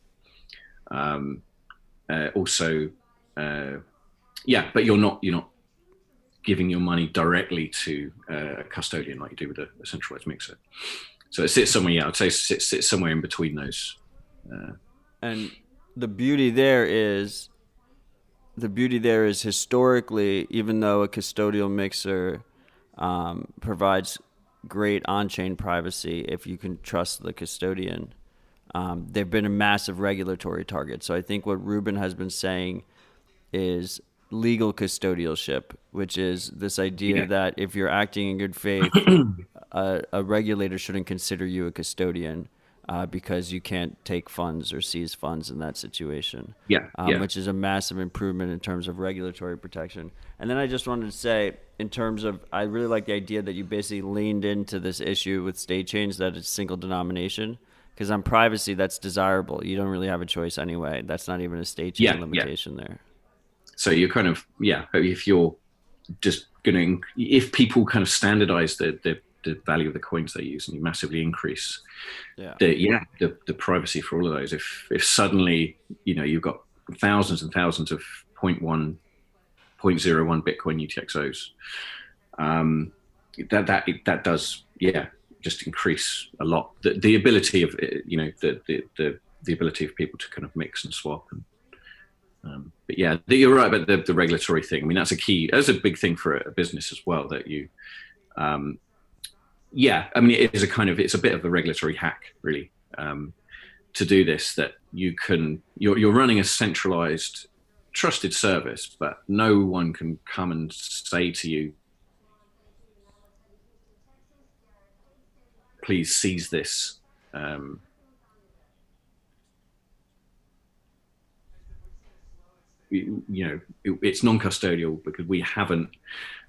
[SPEAKER 2] Um, uh, also, uh, yeah, but you're not you're not giving your money directly to uh, a custodian like you do with a, a, centralized mixer. So it sits somewhere. Yeah, I'd say it sits, somewhere in between those. Uh,
[SPEAKER 3] and the beauty there is, the beauty there is historically, even though a custodial mixer um, provides great on-chain privacy if you can trust the custodian. Um, they've been a massive regulatory target. So I think what Ruben has been saying is legal custodialship, which is this idea yeah. that if you're acting in good faith, a, a, regulator shouldn't consider you a custodian uh, because you can't take funds or seize funds in that situation.
[SPEAKER 2] Yeah,
[SPEAKER 3] um,
[SPEAKER 2] yeah.
[SPEAKER 3] Which is a massive improvement in terms of regulatory protection. And then I just wanted to say, in terms of, I really like the idea that you basically leaned into this issue with state chains that it's single denomination. Because on privacy, that's desirable. You don't really have a choice anyway. That's not even a state chain yeah, limitation yeah. there.
[SPEAKER 2] So you're kind of yeah. If you're just going to, if people kind of standardize the, the the value of the coins they use and you massively increase
[SPEAKER 3] yeah
[SPEAKER 2] the yeah the, the privacy for all of those if if suddenly you know you've got thousands and thousands of 0.1 0.01 bitcoin utxos um that that that does yeah just increase a lot the, the ability of you know the, the the the ability of people to kind of mix and swap and um, but yeah, you're right about the, the regulatory thing. I mean, that's a key. That's a big thing for a business as well. That you, um, yeah, I mean, it is a kind of it's a bit of a regulatory hack, really, um, to do this. That you can you're you're running a centralized, trusted service, but no one can come and say to you, "Please seize this." Um, you know it, it's non-custodial because we haven't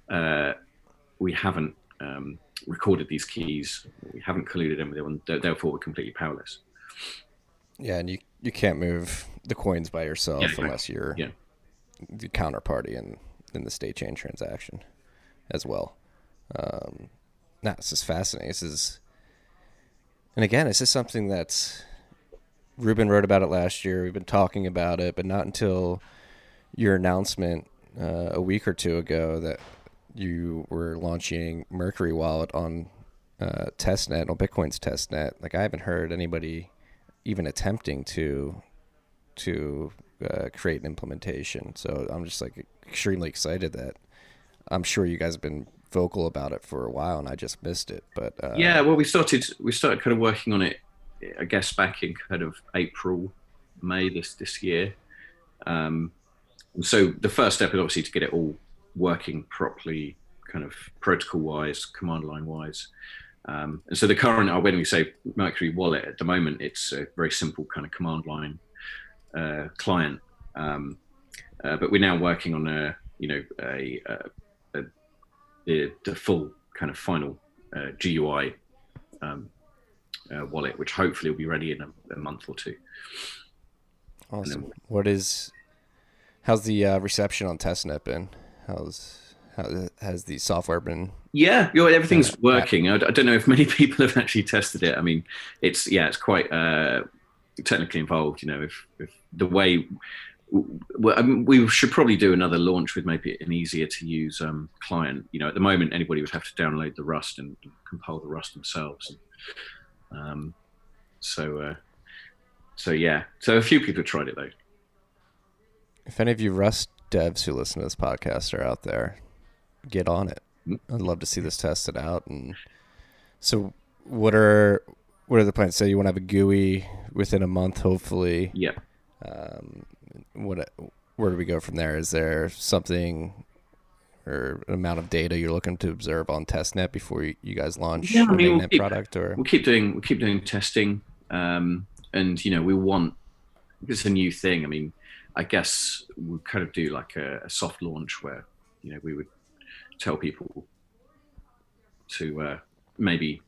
[SPEAKER 2] uh, we haven't um, recorded these keys. We haven't colluded in with them therefore we're completely powerless.
[SPEAKER 1] Yeah and you you can't move the coins by yourself yeah, unless you're
[SPEAKER 2] yeah.
[SPEAKER 1] the counterparty in in the state chain transaction as well. Um nah, this is fascinating. This is and again this is something that's Ruben wrote about it last year. We've been talking about it, but not until your announcement uh, a week or two ago that you were launching Mercury Wallet on uh, testnet, on Bitcoin's testnet. Like I haven't heard anybody even attempting to to uh, create an implementation. So I'm just like extremely excited that I'm sure you guys have been vocal about it for a while, and I just missed it. But uh,
[SPEAKER 2] yeah, well, we started we started kind of working on it, I guess, back in kind of April, May this this year. Um, so the first step is obviously to get it all working properly, kind of protocol wise, command line wise. Um, and so the current, when we say Mercury Wallet, at the moment, it's a very simple kind of command line uh, client. Um, uh, but we're now working on a, you know, a, a, a the, full kind of final uh, GUI um, uh, wallet, which hopefully will be ready in a, a month or two.
[SPEAKER 1] Awesome. What is How's the uh, reception on testnet been? How's how has the software been?
[SPEAKER 2] Yeah, you know, everything's uh, working. I, I, don't know if many people have actually tested it. I mean, it's yeah, it's quite uh, technically involved. You know, if, if the way well, I mean, we should probably do another launch with maybe an easier to use um, client. You know, at the moment, anybody would have to download the Rust and compile the Rust themselves. Um, so, uh, so yeah, so a few people tried it though.
[SPEAKER 1] If any of you Rust devs who listen to this podcast are out there, get on it. Mm-hmm. I'd love to see this tested out. And so, what are what are the plans? So you want to have a GUI within a month, hopefully.
[SPEAKER 2] Yeah.
[SPEAKER 1] Um, what? Where do we go from there? Is there something or an amount of data you're looking to observe on testnet before you, you guys launch yeah, I mean, we'll keep, product? Or
[SPEAKER 2] we'll keep doing we'll keep doing testing, um, and you know we want it's a new thing. I mean, I guess we'd kind of do like a, a, soft launch where you know we would tell people to uh, maybe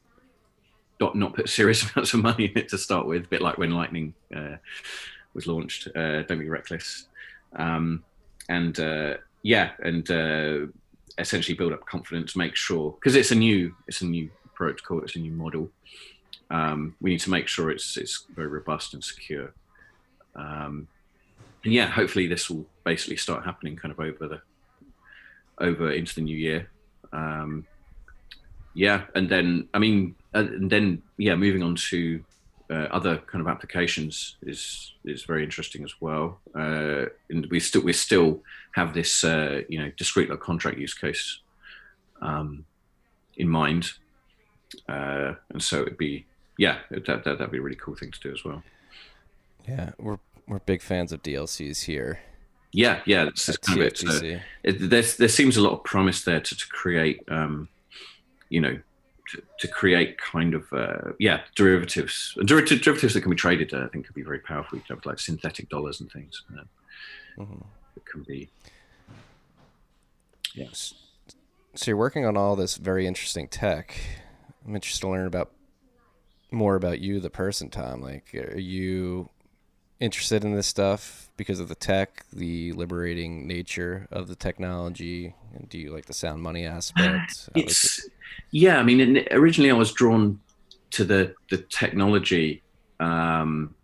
[SPEAKER 2] not not put serious amounts of money in it to start with, a bit like when Lightning uh, was launched. Uh, Don't be reckless, um, and uh, yeah, and uh, essentially build up confidence. Make sure because it's a new it's a new protocol, it's a new model. Um, we need to make sure it's it's very robust and secure. Um, and yeah, hopefully this will basically start happening kind of over the over into the new year. Um, yeah, and then I mean, uh, and then yeah, moving on to uh, other kind of applications is is very interesting as well. Uh, and we still we still have this uh, you know discrete log contract use case um, in mind, uh, and so it'd be yeah that, that that'd be a really cool thing to do as well.
[SPEAKER 1] Yeah, we're we're big fans of DLCs here.
[SPEAKER 2] Yeah, yeah, that's kind of it. So it. There there seems a lot of promise there to, to create, um, you know, to, to, create kind of uh, yeah derivatives, derivative, derivatives that can be traded. Uh, I think could be very powerful. You can have like synthetic dollars and things. Uh, mm-hmm. It can be.
[SPEAKER 1] Yes. So you're working on all this very interesting tech. I'm interested to learn about more about you, the person, Tom. Like, are you interested in this stuff because of the tech, the liberating nature of the technology? And do you like the sound money aspect?
[SPEAKER 2] It's it? yeah. I mean, originally I was drawn to the the technology, um,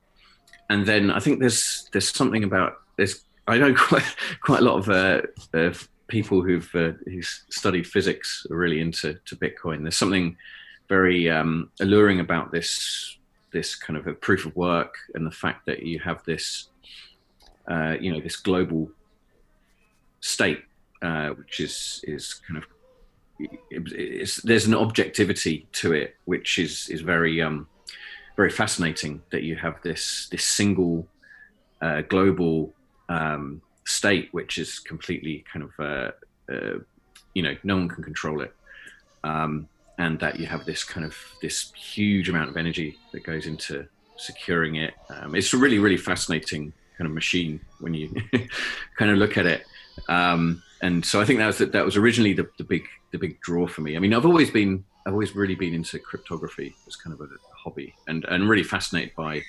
[SPEAKER 2] and then I think there's there's something about there's I know quite quite a lot of uh, uh, people who've uh, who's studied physics are really into to Bitcoin. There's something very um, alluring about this this kind of a proof of work and the fact that you have this, uh, you know, this global state, uh, which is is kind of there's an objectivity to it, which is is very um, very fascinating. That you have this this single uh, global um, state, which is completely kind of uh, uh, you know no one can control it. Um, and that you have this kind of this huge amount of energy that goes into securing it. Um, it's a really really fascinating kind of machine when you kind of look at it. Um, and so I think that was that was originally the, the big the big draw for me. I mean, I've always been I've always really been into cryptography as kind of a, hobby, and and really fascinated by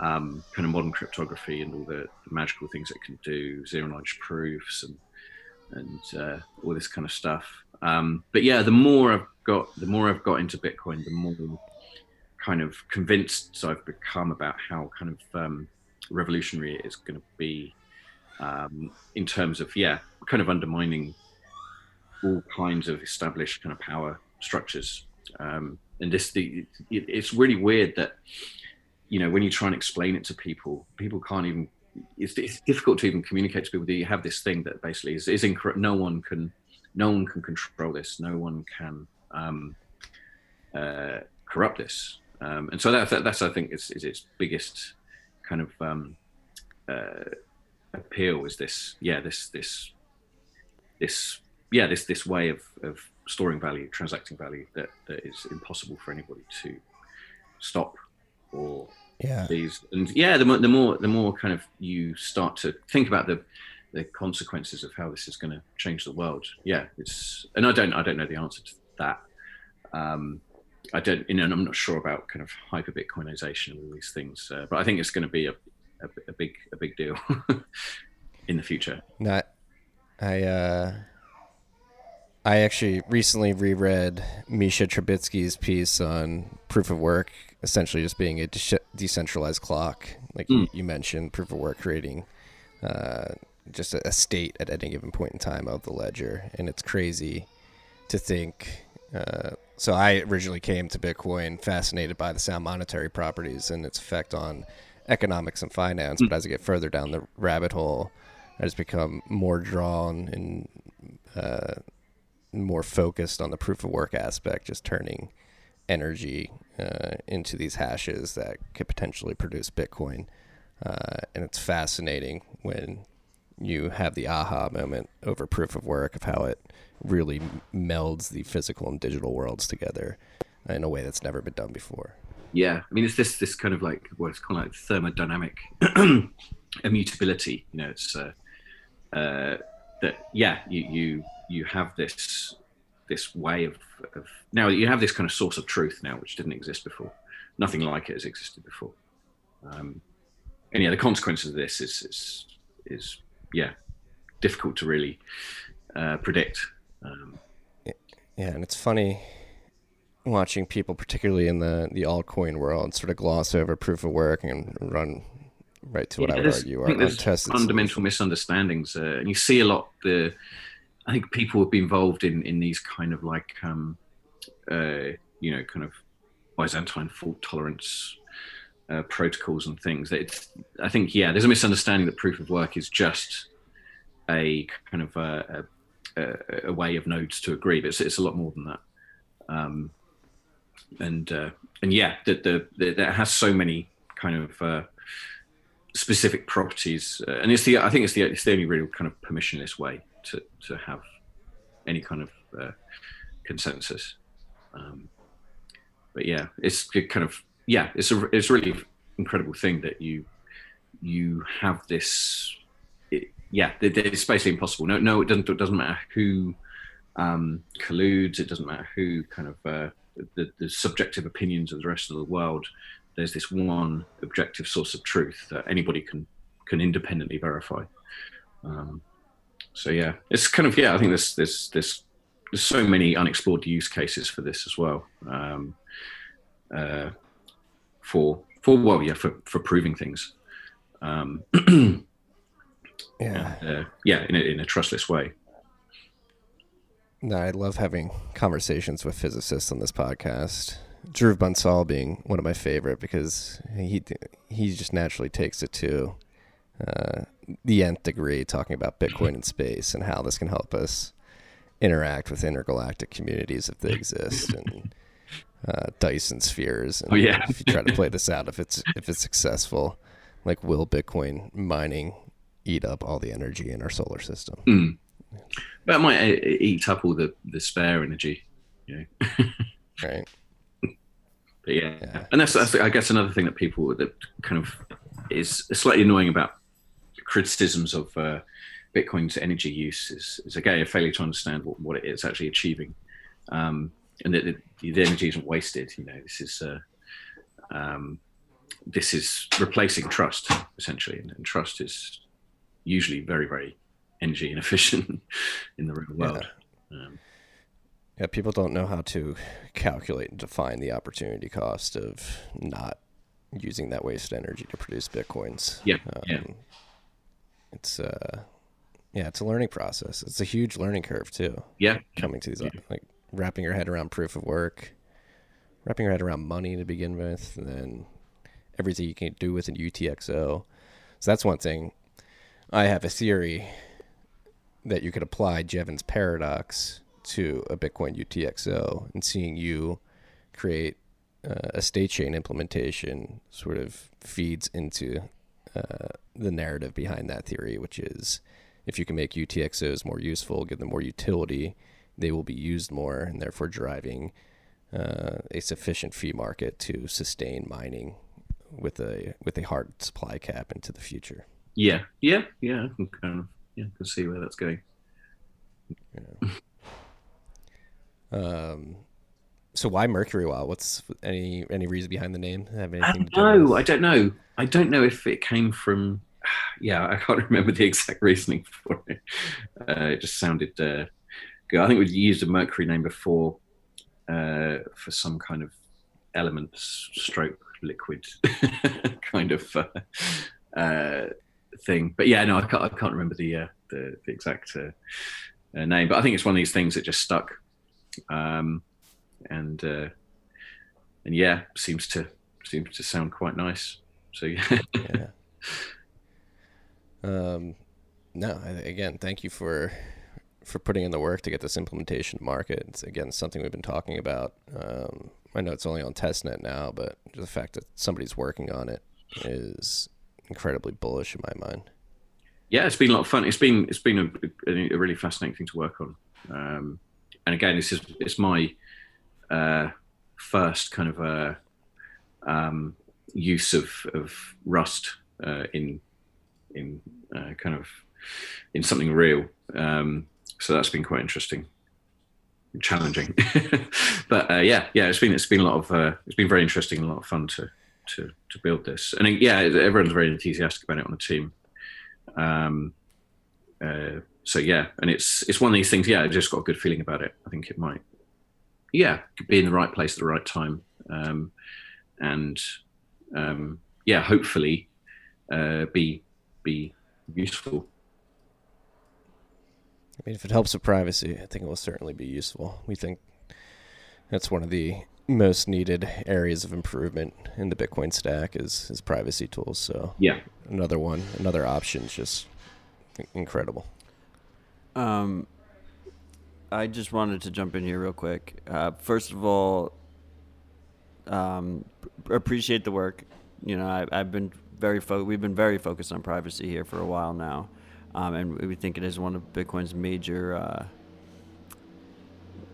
[SPEAKER 2] um, kind of modern cryptography and all the, the, magical things it can do, zero knowledge proofs, and and uh, all this kind of stuff. Um, but yeah, the more I've got, the more I've got into Bitcoin, the more kind of convinced I've become about how kind of um, revolutionary it is going to be um, in terms of yeah, kind of undermining all kinds of established kind of power structures. Um, and this, the, it, it's really weird that you know when you try and explain it to people, people can't even. It's, it's difficult to even communicate to people that you have this thing that basically is, is incorrect. No one can no one can control this. No one can um, uh, corrupt this. Um, and so that, that, that's, I think, is, is its biggest kind of um, uh, appeal is this, yeah, this, this, this, yeah, this, this way of, of storing value, transacting value that, that is impossible for anybody to stop or
[SPEAKER 1] yeah.
[SPEAKER 2] these. And yeah, the more, the more, the more kind of you start to think about the, the consequences of how this is going to change the world. Yeah, it's and I don't I don't know the answer to that. Um, I don't, you know, I'm not sure about kind of hyper Bitcoinization and all these things, uh, but I think it's going to be a, a, a big a big deal in the future.
[SPEAKER 1] Not, I uh, I actually recently reread Grisha Trubetskoy's piece on proof of work, essentially just being a de- decentralized clock, like mm. you, you, mentioned, proof of work creating. Uh, just a, a, state at any given point in time of the ledger, and it's crazy to think. Uh, so I originally came to Bitcoin fascinated by the sound monetary properties and its effect on economics and finance. Mm. But as I get further down the rabbit hole, I just become more drawn and uh, more focused on the proof of work aspect, just turning energy uh, into these hashes that could potentially produce Bitcoin. Uh, and it's fascinating when you have the aha moment over proof of work of how it really melds the physical and digital worlds together in a way that's never been done before.
[SPEAKER 2] Yeah, I mean, it's this this kind of like what's called like thermodynamic immutability. You know, it's uh, uh, that yeah, you you you have this this way of, of now you have this kind of source of truth now, which didn't exist before. Nothing like it has existed before. Um, and yeah, the consequences of this is is is yeah difficult to really uh, predict. Um,
[SPEAKER 1] yeah, and it's funny watching people, particularly in the the altcoin world, sort of gloss over proof of work and run right to what yeah, I would argue
[SPEAKER 2] are fundamental misunderstandings, uh, and you see a lot. The I think people have been involved in in these kind of like um, uh, you know kind of Byzantine fault tolerance uh, protocols and things. It's, I think yeah, there's a misunderstanding that proof of work is just a kind of a, a, a way of nodes to agree, but it's, it's, a lot more than that. Um, and uh, and yeah, that the, the, that has so many kind of uh, specific properties, uh, and it's the I think it's the it's the only real kind of permissionless way to to have any kind of uh, consensus. Um, but yeah, it's kind of yeah, it's a it's really incredible thing that you you have this. It, yeah, it's basically impossible. No, no, it doesn't. It doesn't matter who um, colludes. It doesn't matter who kind of uh, the, the subjective opinions of the rest of the world. There's this one objective source of truth that anybody can can independently verify. Um, so yeah, it's kind of yeah. I think there's there's there's there's so many unexplored use cases for this as well. Um, uh, for for well, yeah, for for proving things. Um,
[SPEAKER 1] yeah,
[SPEAKER 2] uh, yeah, in a, in a trustless way.
[SPEAKER 1] No, I love having conversations with physicists on this podcast. Dhruv Bansal being one of my favorite because he he just naturally takes it to uh, the nth degree, talking about Bitcoin and space and how this can help us interact with intergalactic communities if they exist, and uh, Dyson spheres. And
[SPEAKER 2] oh yeah.
[SPEAKER 1] if you try to play this out, if it's if it's successful, like will Bitcoin mining eat up all the energy in our solar system?
[SPEAKER 2] Mm. But it might uh, eat up all the the spare energy. You know?
[SPEAKER 1] right.
[SPEAKER 2] But yeah. yeah. and that's, that's I guess another thing that people that kind of is slightly annoying about criticisms of uh, Bitcoin's energy use is, is again a failure to understand what, what it is actually achieving. Um, and that the, the, energy isn't wasted. You know, this is uh, um, this is replacing trust essentially, and, and, trust is usually very very energy inefficient in the real world.
[SPEAKER 1] Yeah. Um, yeah, people don't know how to calculate and define the opportunity cost of not using that waste energy to produce bitcoins.
[SPEAKER 2] Yeah, um, yeah.
[SPEAKER 1] It's uh, yeah, it's a learning process. It's a huge learning curve too.
[SPEAKER 2] Yeah,
[SPEAKER 1] coming to these yeah. like wrapping your head around proof of work, wrapping your head around money to begin with, and then everything you can do with an UTXO. So that's one thing. I have a theory that you could apply Jevons paradox to a Bitcoin UTXO and seeing you create uh, a state chain implementation sort of feeds into uh, the narrative behind that theory, which is if you can make UTXOs more useful, give them more utility, they will be used more and therefore driving uh, a sufficient fee market to sustain mining with a with a hard supply cap into the future.
[SPEAKER 2] Yeah, yeah, yeah. I can kind of yeah, can see where that's going.
[SPEAKER 1] Yeah. um, so why Mercury Wallet? What's any any reason behind the name?
[SPEAKER 2] Have anything I don't know. I don't know. I don't know if it came from. Yeah, I can't remember the exact reasoning for it. Uh, it just sounded uh, I think we'd used a Mercury name before uh, for some kind of elements, stroke liquid kind of uh, uh, thing. But yeah, no, I can't, I can't remember the, uh, the, the, exact uh, uh, name. But I think it's one of these things that just stuck. Um, and and yeah, seems to seems to sound quite nice. So yeah.
[SPEAKER 1] yeah. Um, no, again, thank you for for putting in the work to get this implementation to market. It's again something we've been talking about. Um, I know it's only on testnet now, but the fact that somebody's working on it is incredibly bullish in my mind.
[SPEAKER 2] Yeah, it's been a lot of fun. It's been it's been a, a really fascinating thing to work on. Um, and again, this is it's my uh, first kind of a uh, um, use of of Rust uh, in in uh, kind of in something real. Um, so that's been quite interesting, challenging. but uh, yeah, yeah, it's been it's been a lot of uh, it's been very interesting, and a lot of fun to to to build this. And yeah, everyone's very enthusiastic about it on the team. Um, uh, so yeah, and it's it's one of these things. Yeah, I just got a good feeling about it. I think it might, yeah, be in the right place at the right time, um, and um, yeah, hopefully uh, be be useful.
[SPEAKER 1] I mean, if it helps with privacy, I think it will certainly be useful. We think that's one of the most needed areas of improvement in the Bitcoin stack is is privacy tools. So
[SPEAKER 2] yeah,
[SPEAKER 1] another one, another option, just incredible.
[SPEAKER 3] Um, I just wanted to jump in here real quick. Uh, first of all, um, appreciate the work. You know, I, have been very fo- we've been very focused on privacy here for a while now, um, and we think it is one of Bitcoin's major, uh,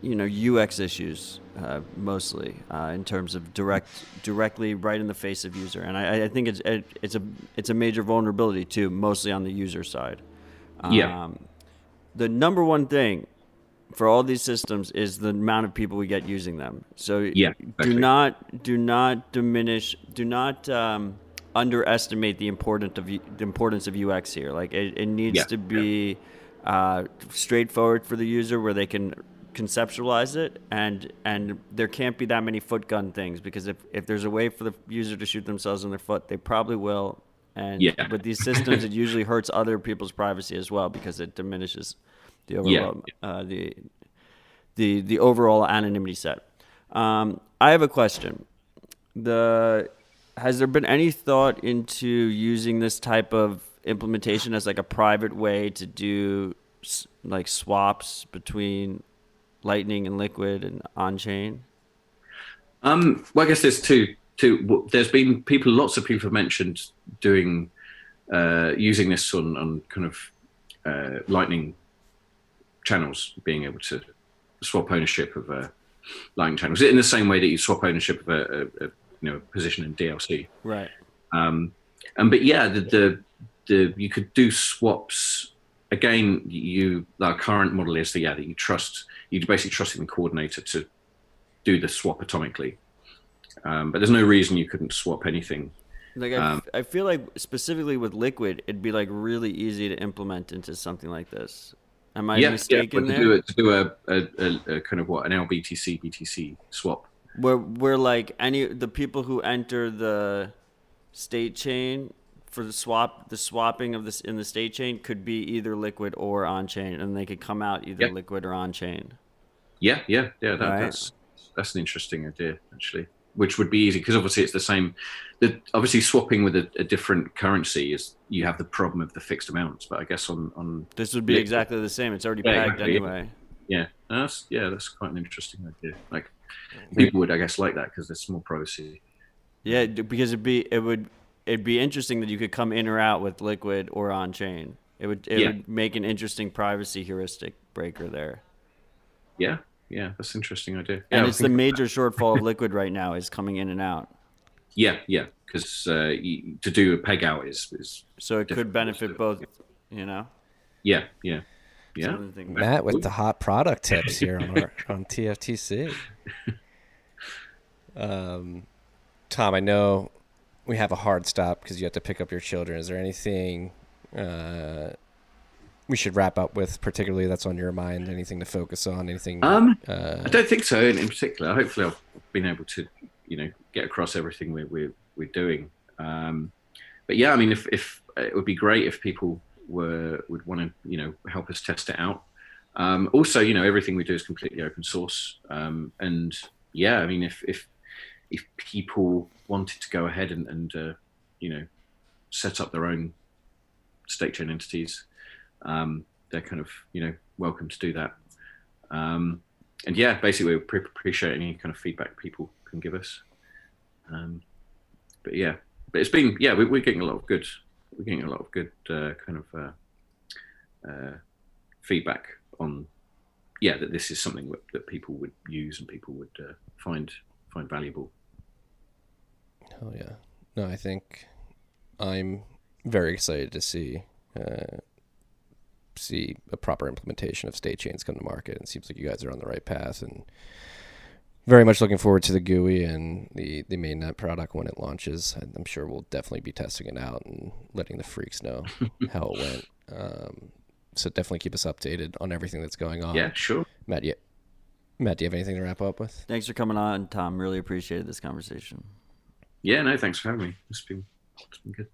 [SPEAKER 3] you know, UX issues uh, mostly uh, in terms of direct, directly right in the face of user, and I, I think it's it, it's a it's a major vulnerability too, mostly on the user side.
[SPEAKER 2] Um, yeah.
[SPEAKER 3] The number one thing for all these systems is the amount of people we get using them. So
[SPEAKER 2] yeah,
[SPEAKER 3] exactly. do not do not diminish, do not um, underestimate the importance of the importance of UX here. Like it, it needs yeah. to be yeah. uh, straightforward for the user, where they can conceptualize it and and there can't be that many foot gun things because if, if there's a way for the user to shoot themselves in their foot they probably will and
[SPEAKER 2] yeah.
[SPEAKER 3] with these systems, it usually hurts other people's privacy as well because it diminishes the overall yeah. uh, the the the overall anonymity set. Um, I have a question. The has there been any thought into using this type of implementation as like a private way to do like swaps between Lightning and Liquid and on chain?
[SPEAKER 2] Um, well, I guess there's two to there's been people lots of people have mentioned doing uh, using this on, on kind of uh, lightning channels being able to swap ownership of uh, lightning channels. In the same way that you swap ownership of a, a, a you know position in dlc
[SPEAKER 3] right.
[SPEAKER 2] Um, and but yeah the, the the you could do swaps. Again you our current model is that yeah that you trust you basically trusting the coordinator to do the swap atomically. Um, but there's no reason you couldn't swap anything.
[SPEAKER 3] Like I, um, I feel like specifically with Liquid, it'd be like really easy to implement into something like this. Am I
[SPEAKER 2] yeah,
[SPEAKER 3] mistaken
[SPEAKER 2] yeah, to Do a, to do a, a, a, kind of what an LBTC BTC swap.
[SPEAKER 3] Where where like any the people who enter the state chain for the swap the swapping of this in the state chain could be either liquid or on chain and they could come out either liquid or on chain.
[SPEAKER 2] Yeah, yeah, yeah. That, right. That's that's an interesting idea actually which would be easy because obviously it's the same. The, obviously, swapping with a, a, different currency is you have the problem of the fixed amounts. But I guess on on
[SPEAKER 3] this would be exactly the same. It's already yeah, pegged exactly, anyway.
[SPEAKER 2] Yeah, yeah. that's yeah, that's quite an interesting idea. Like people would, I guess, like that because there's more privacy.
[SPEAKER 3] Yeah, because it'd be it would it'd be interesting that you could come in or out with liquid or on chain. It would it yeah. would make an interesting privacy heuristic breaker there.
[SPEAKER 2] Yeah, yeah, that's an interesting idea.
[SPEAKER 3] And
[SPEAKER 2] yeah,
[SPEAKER 3] it's the major shortfall of liquid right now is coming in and out.
[SPEAKER 2] Yeah, yeah, because uh, to do a peg out is is
[SPEAKER 3] so it could benefit both. You know.
[SPEAKER 2] Yeah, yeah, yeah.
[SPEAKER 1] Matt with the hot product tips here on our, on TFTC. Um, Tom, I know we have a hard stop because you have to pick up your children. Is there anything uh, we should wrap up with, particularly that's on your mind? Anything to focus on? Anything?
[SPEAKER 2] Um, uh, I don't think so. In, in, particular, hopefully, I've been able to, you know, get across everything we're we're, we're doing. Um, but yeah, I mean, if, if it would be great if people were would want to, you know, help us test it out. Um, also, you know, everything we do is completely open source, um, and yeah, I mean, if if if people wanted to go ahead and, and uh, you know set up their own state chain entities um, they're kind of you know welcome to do that. Um, and yeah, basically, we appreciate any kind of feedback people can give us. Um, but yeah, but it's been yeah, we, are getting a lot of good, we're getting a lot of good uh, kind of uh, uh, feedback on yeah that this is something that, that people would use and people would uh, find find valuable.
[SPEAKER 1] Oh yeah, no, I think I'm very excited to see uh, see a proper implementation of state chains come to market. And it seems like you guys are on the right path and very much looking forward to the GUI and the the mainnet product when it launches. I'm sure we'll definitely be testing it out and letting the freaks know how it went. Um, so definitely keep us updated on everything that's going on.
[SPEAKER 2] Yeah, sure.
[SPEAKER 1] Matt, yeah. Matt, do you have anything to wrap up with?
[SPEAKER 3] Thanks for coming on, Tom. Really appreciated this conversation.
[SPEAKER 2] Yeah, no, thanks for having me. It's been, it's been good.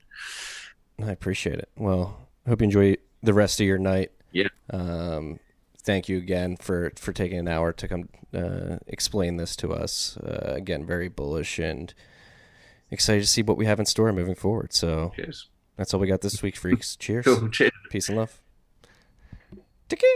[SPEAKER 1] I appreciate it. Well, hope you enjoy the rest of your night.
[SPEAKER 2] Yeah.
[SPEAKER 1] Um, thank you again for for taking an hour to come uh, explain this to us. Uh, again, very bullish and excited to see what we have in store moving forward. So,
[SPEAKER 2] Cheers.
[SPEAKER 1] that's all we got this week, freaks. Cheers.
[SPEAKER 2] Cool. Cheers.
[SPEAKER 1] Peace and love. Tiki.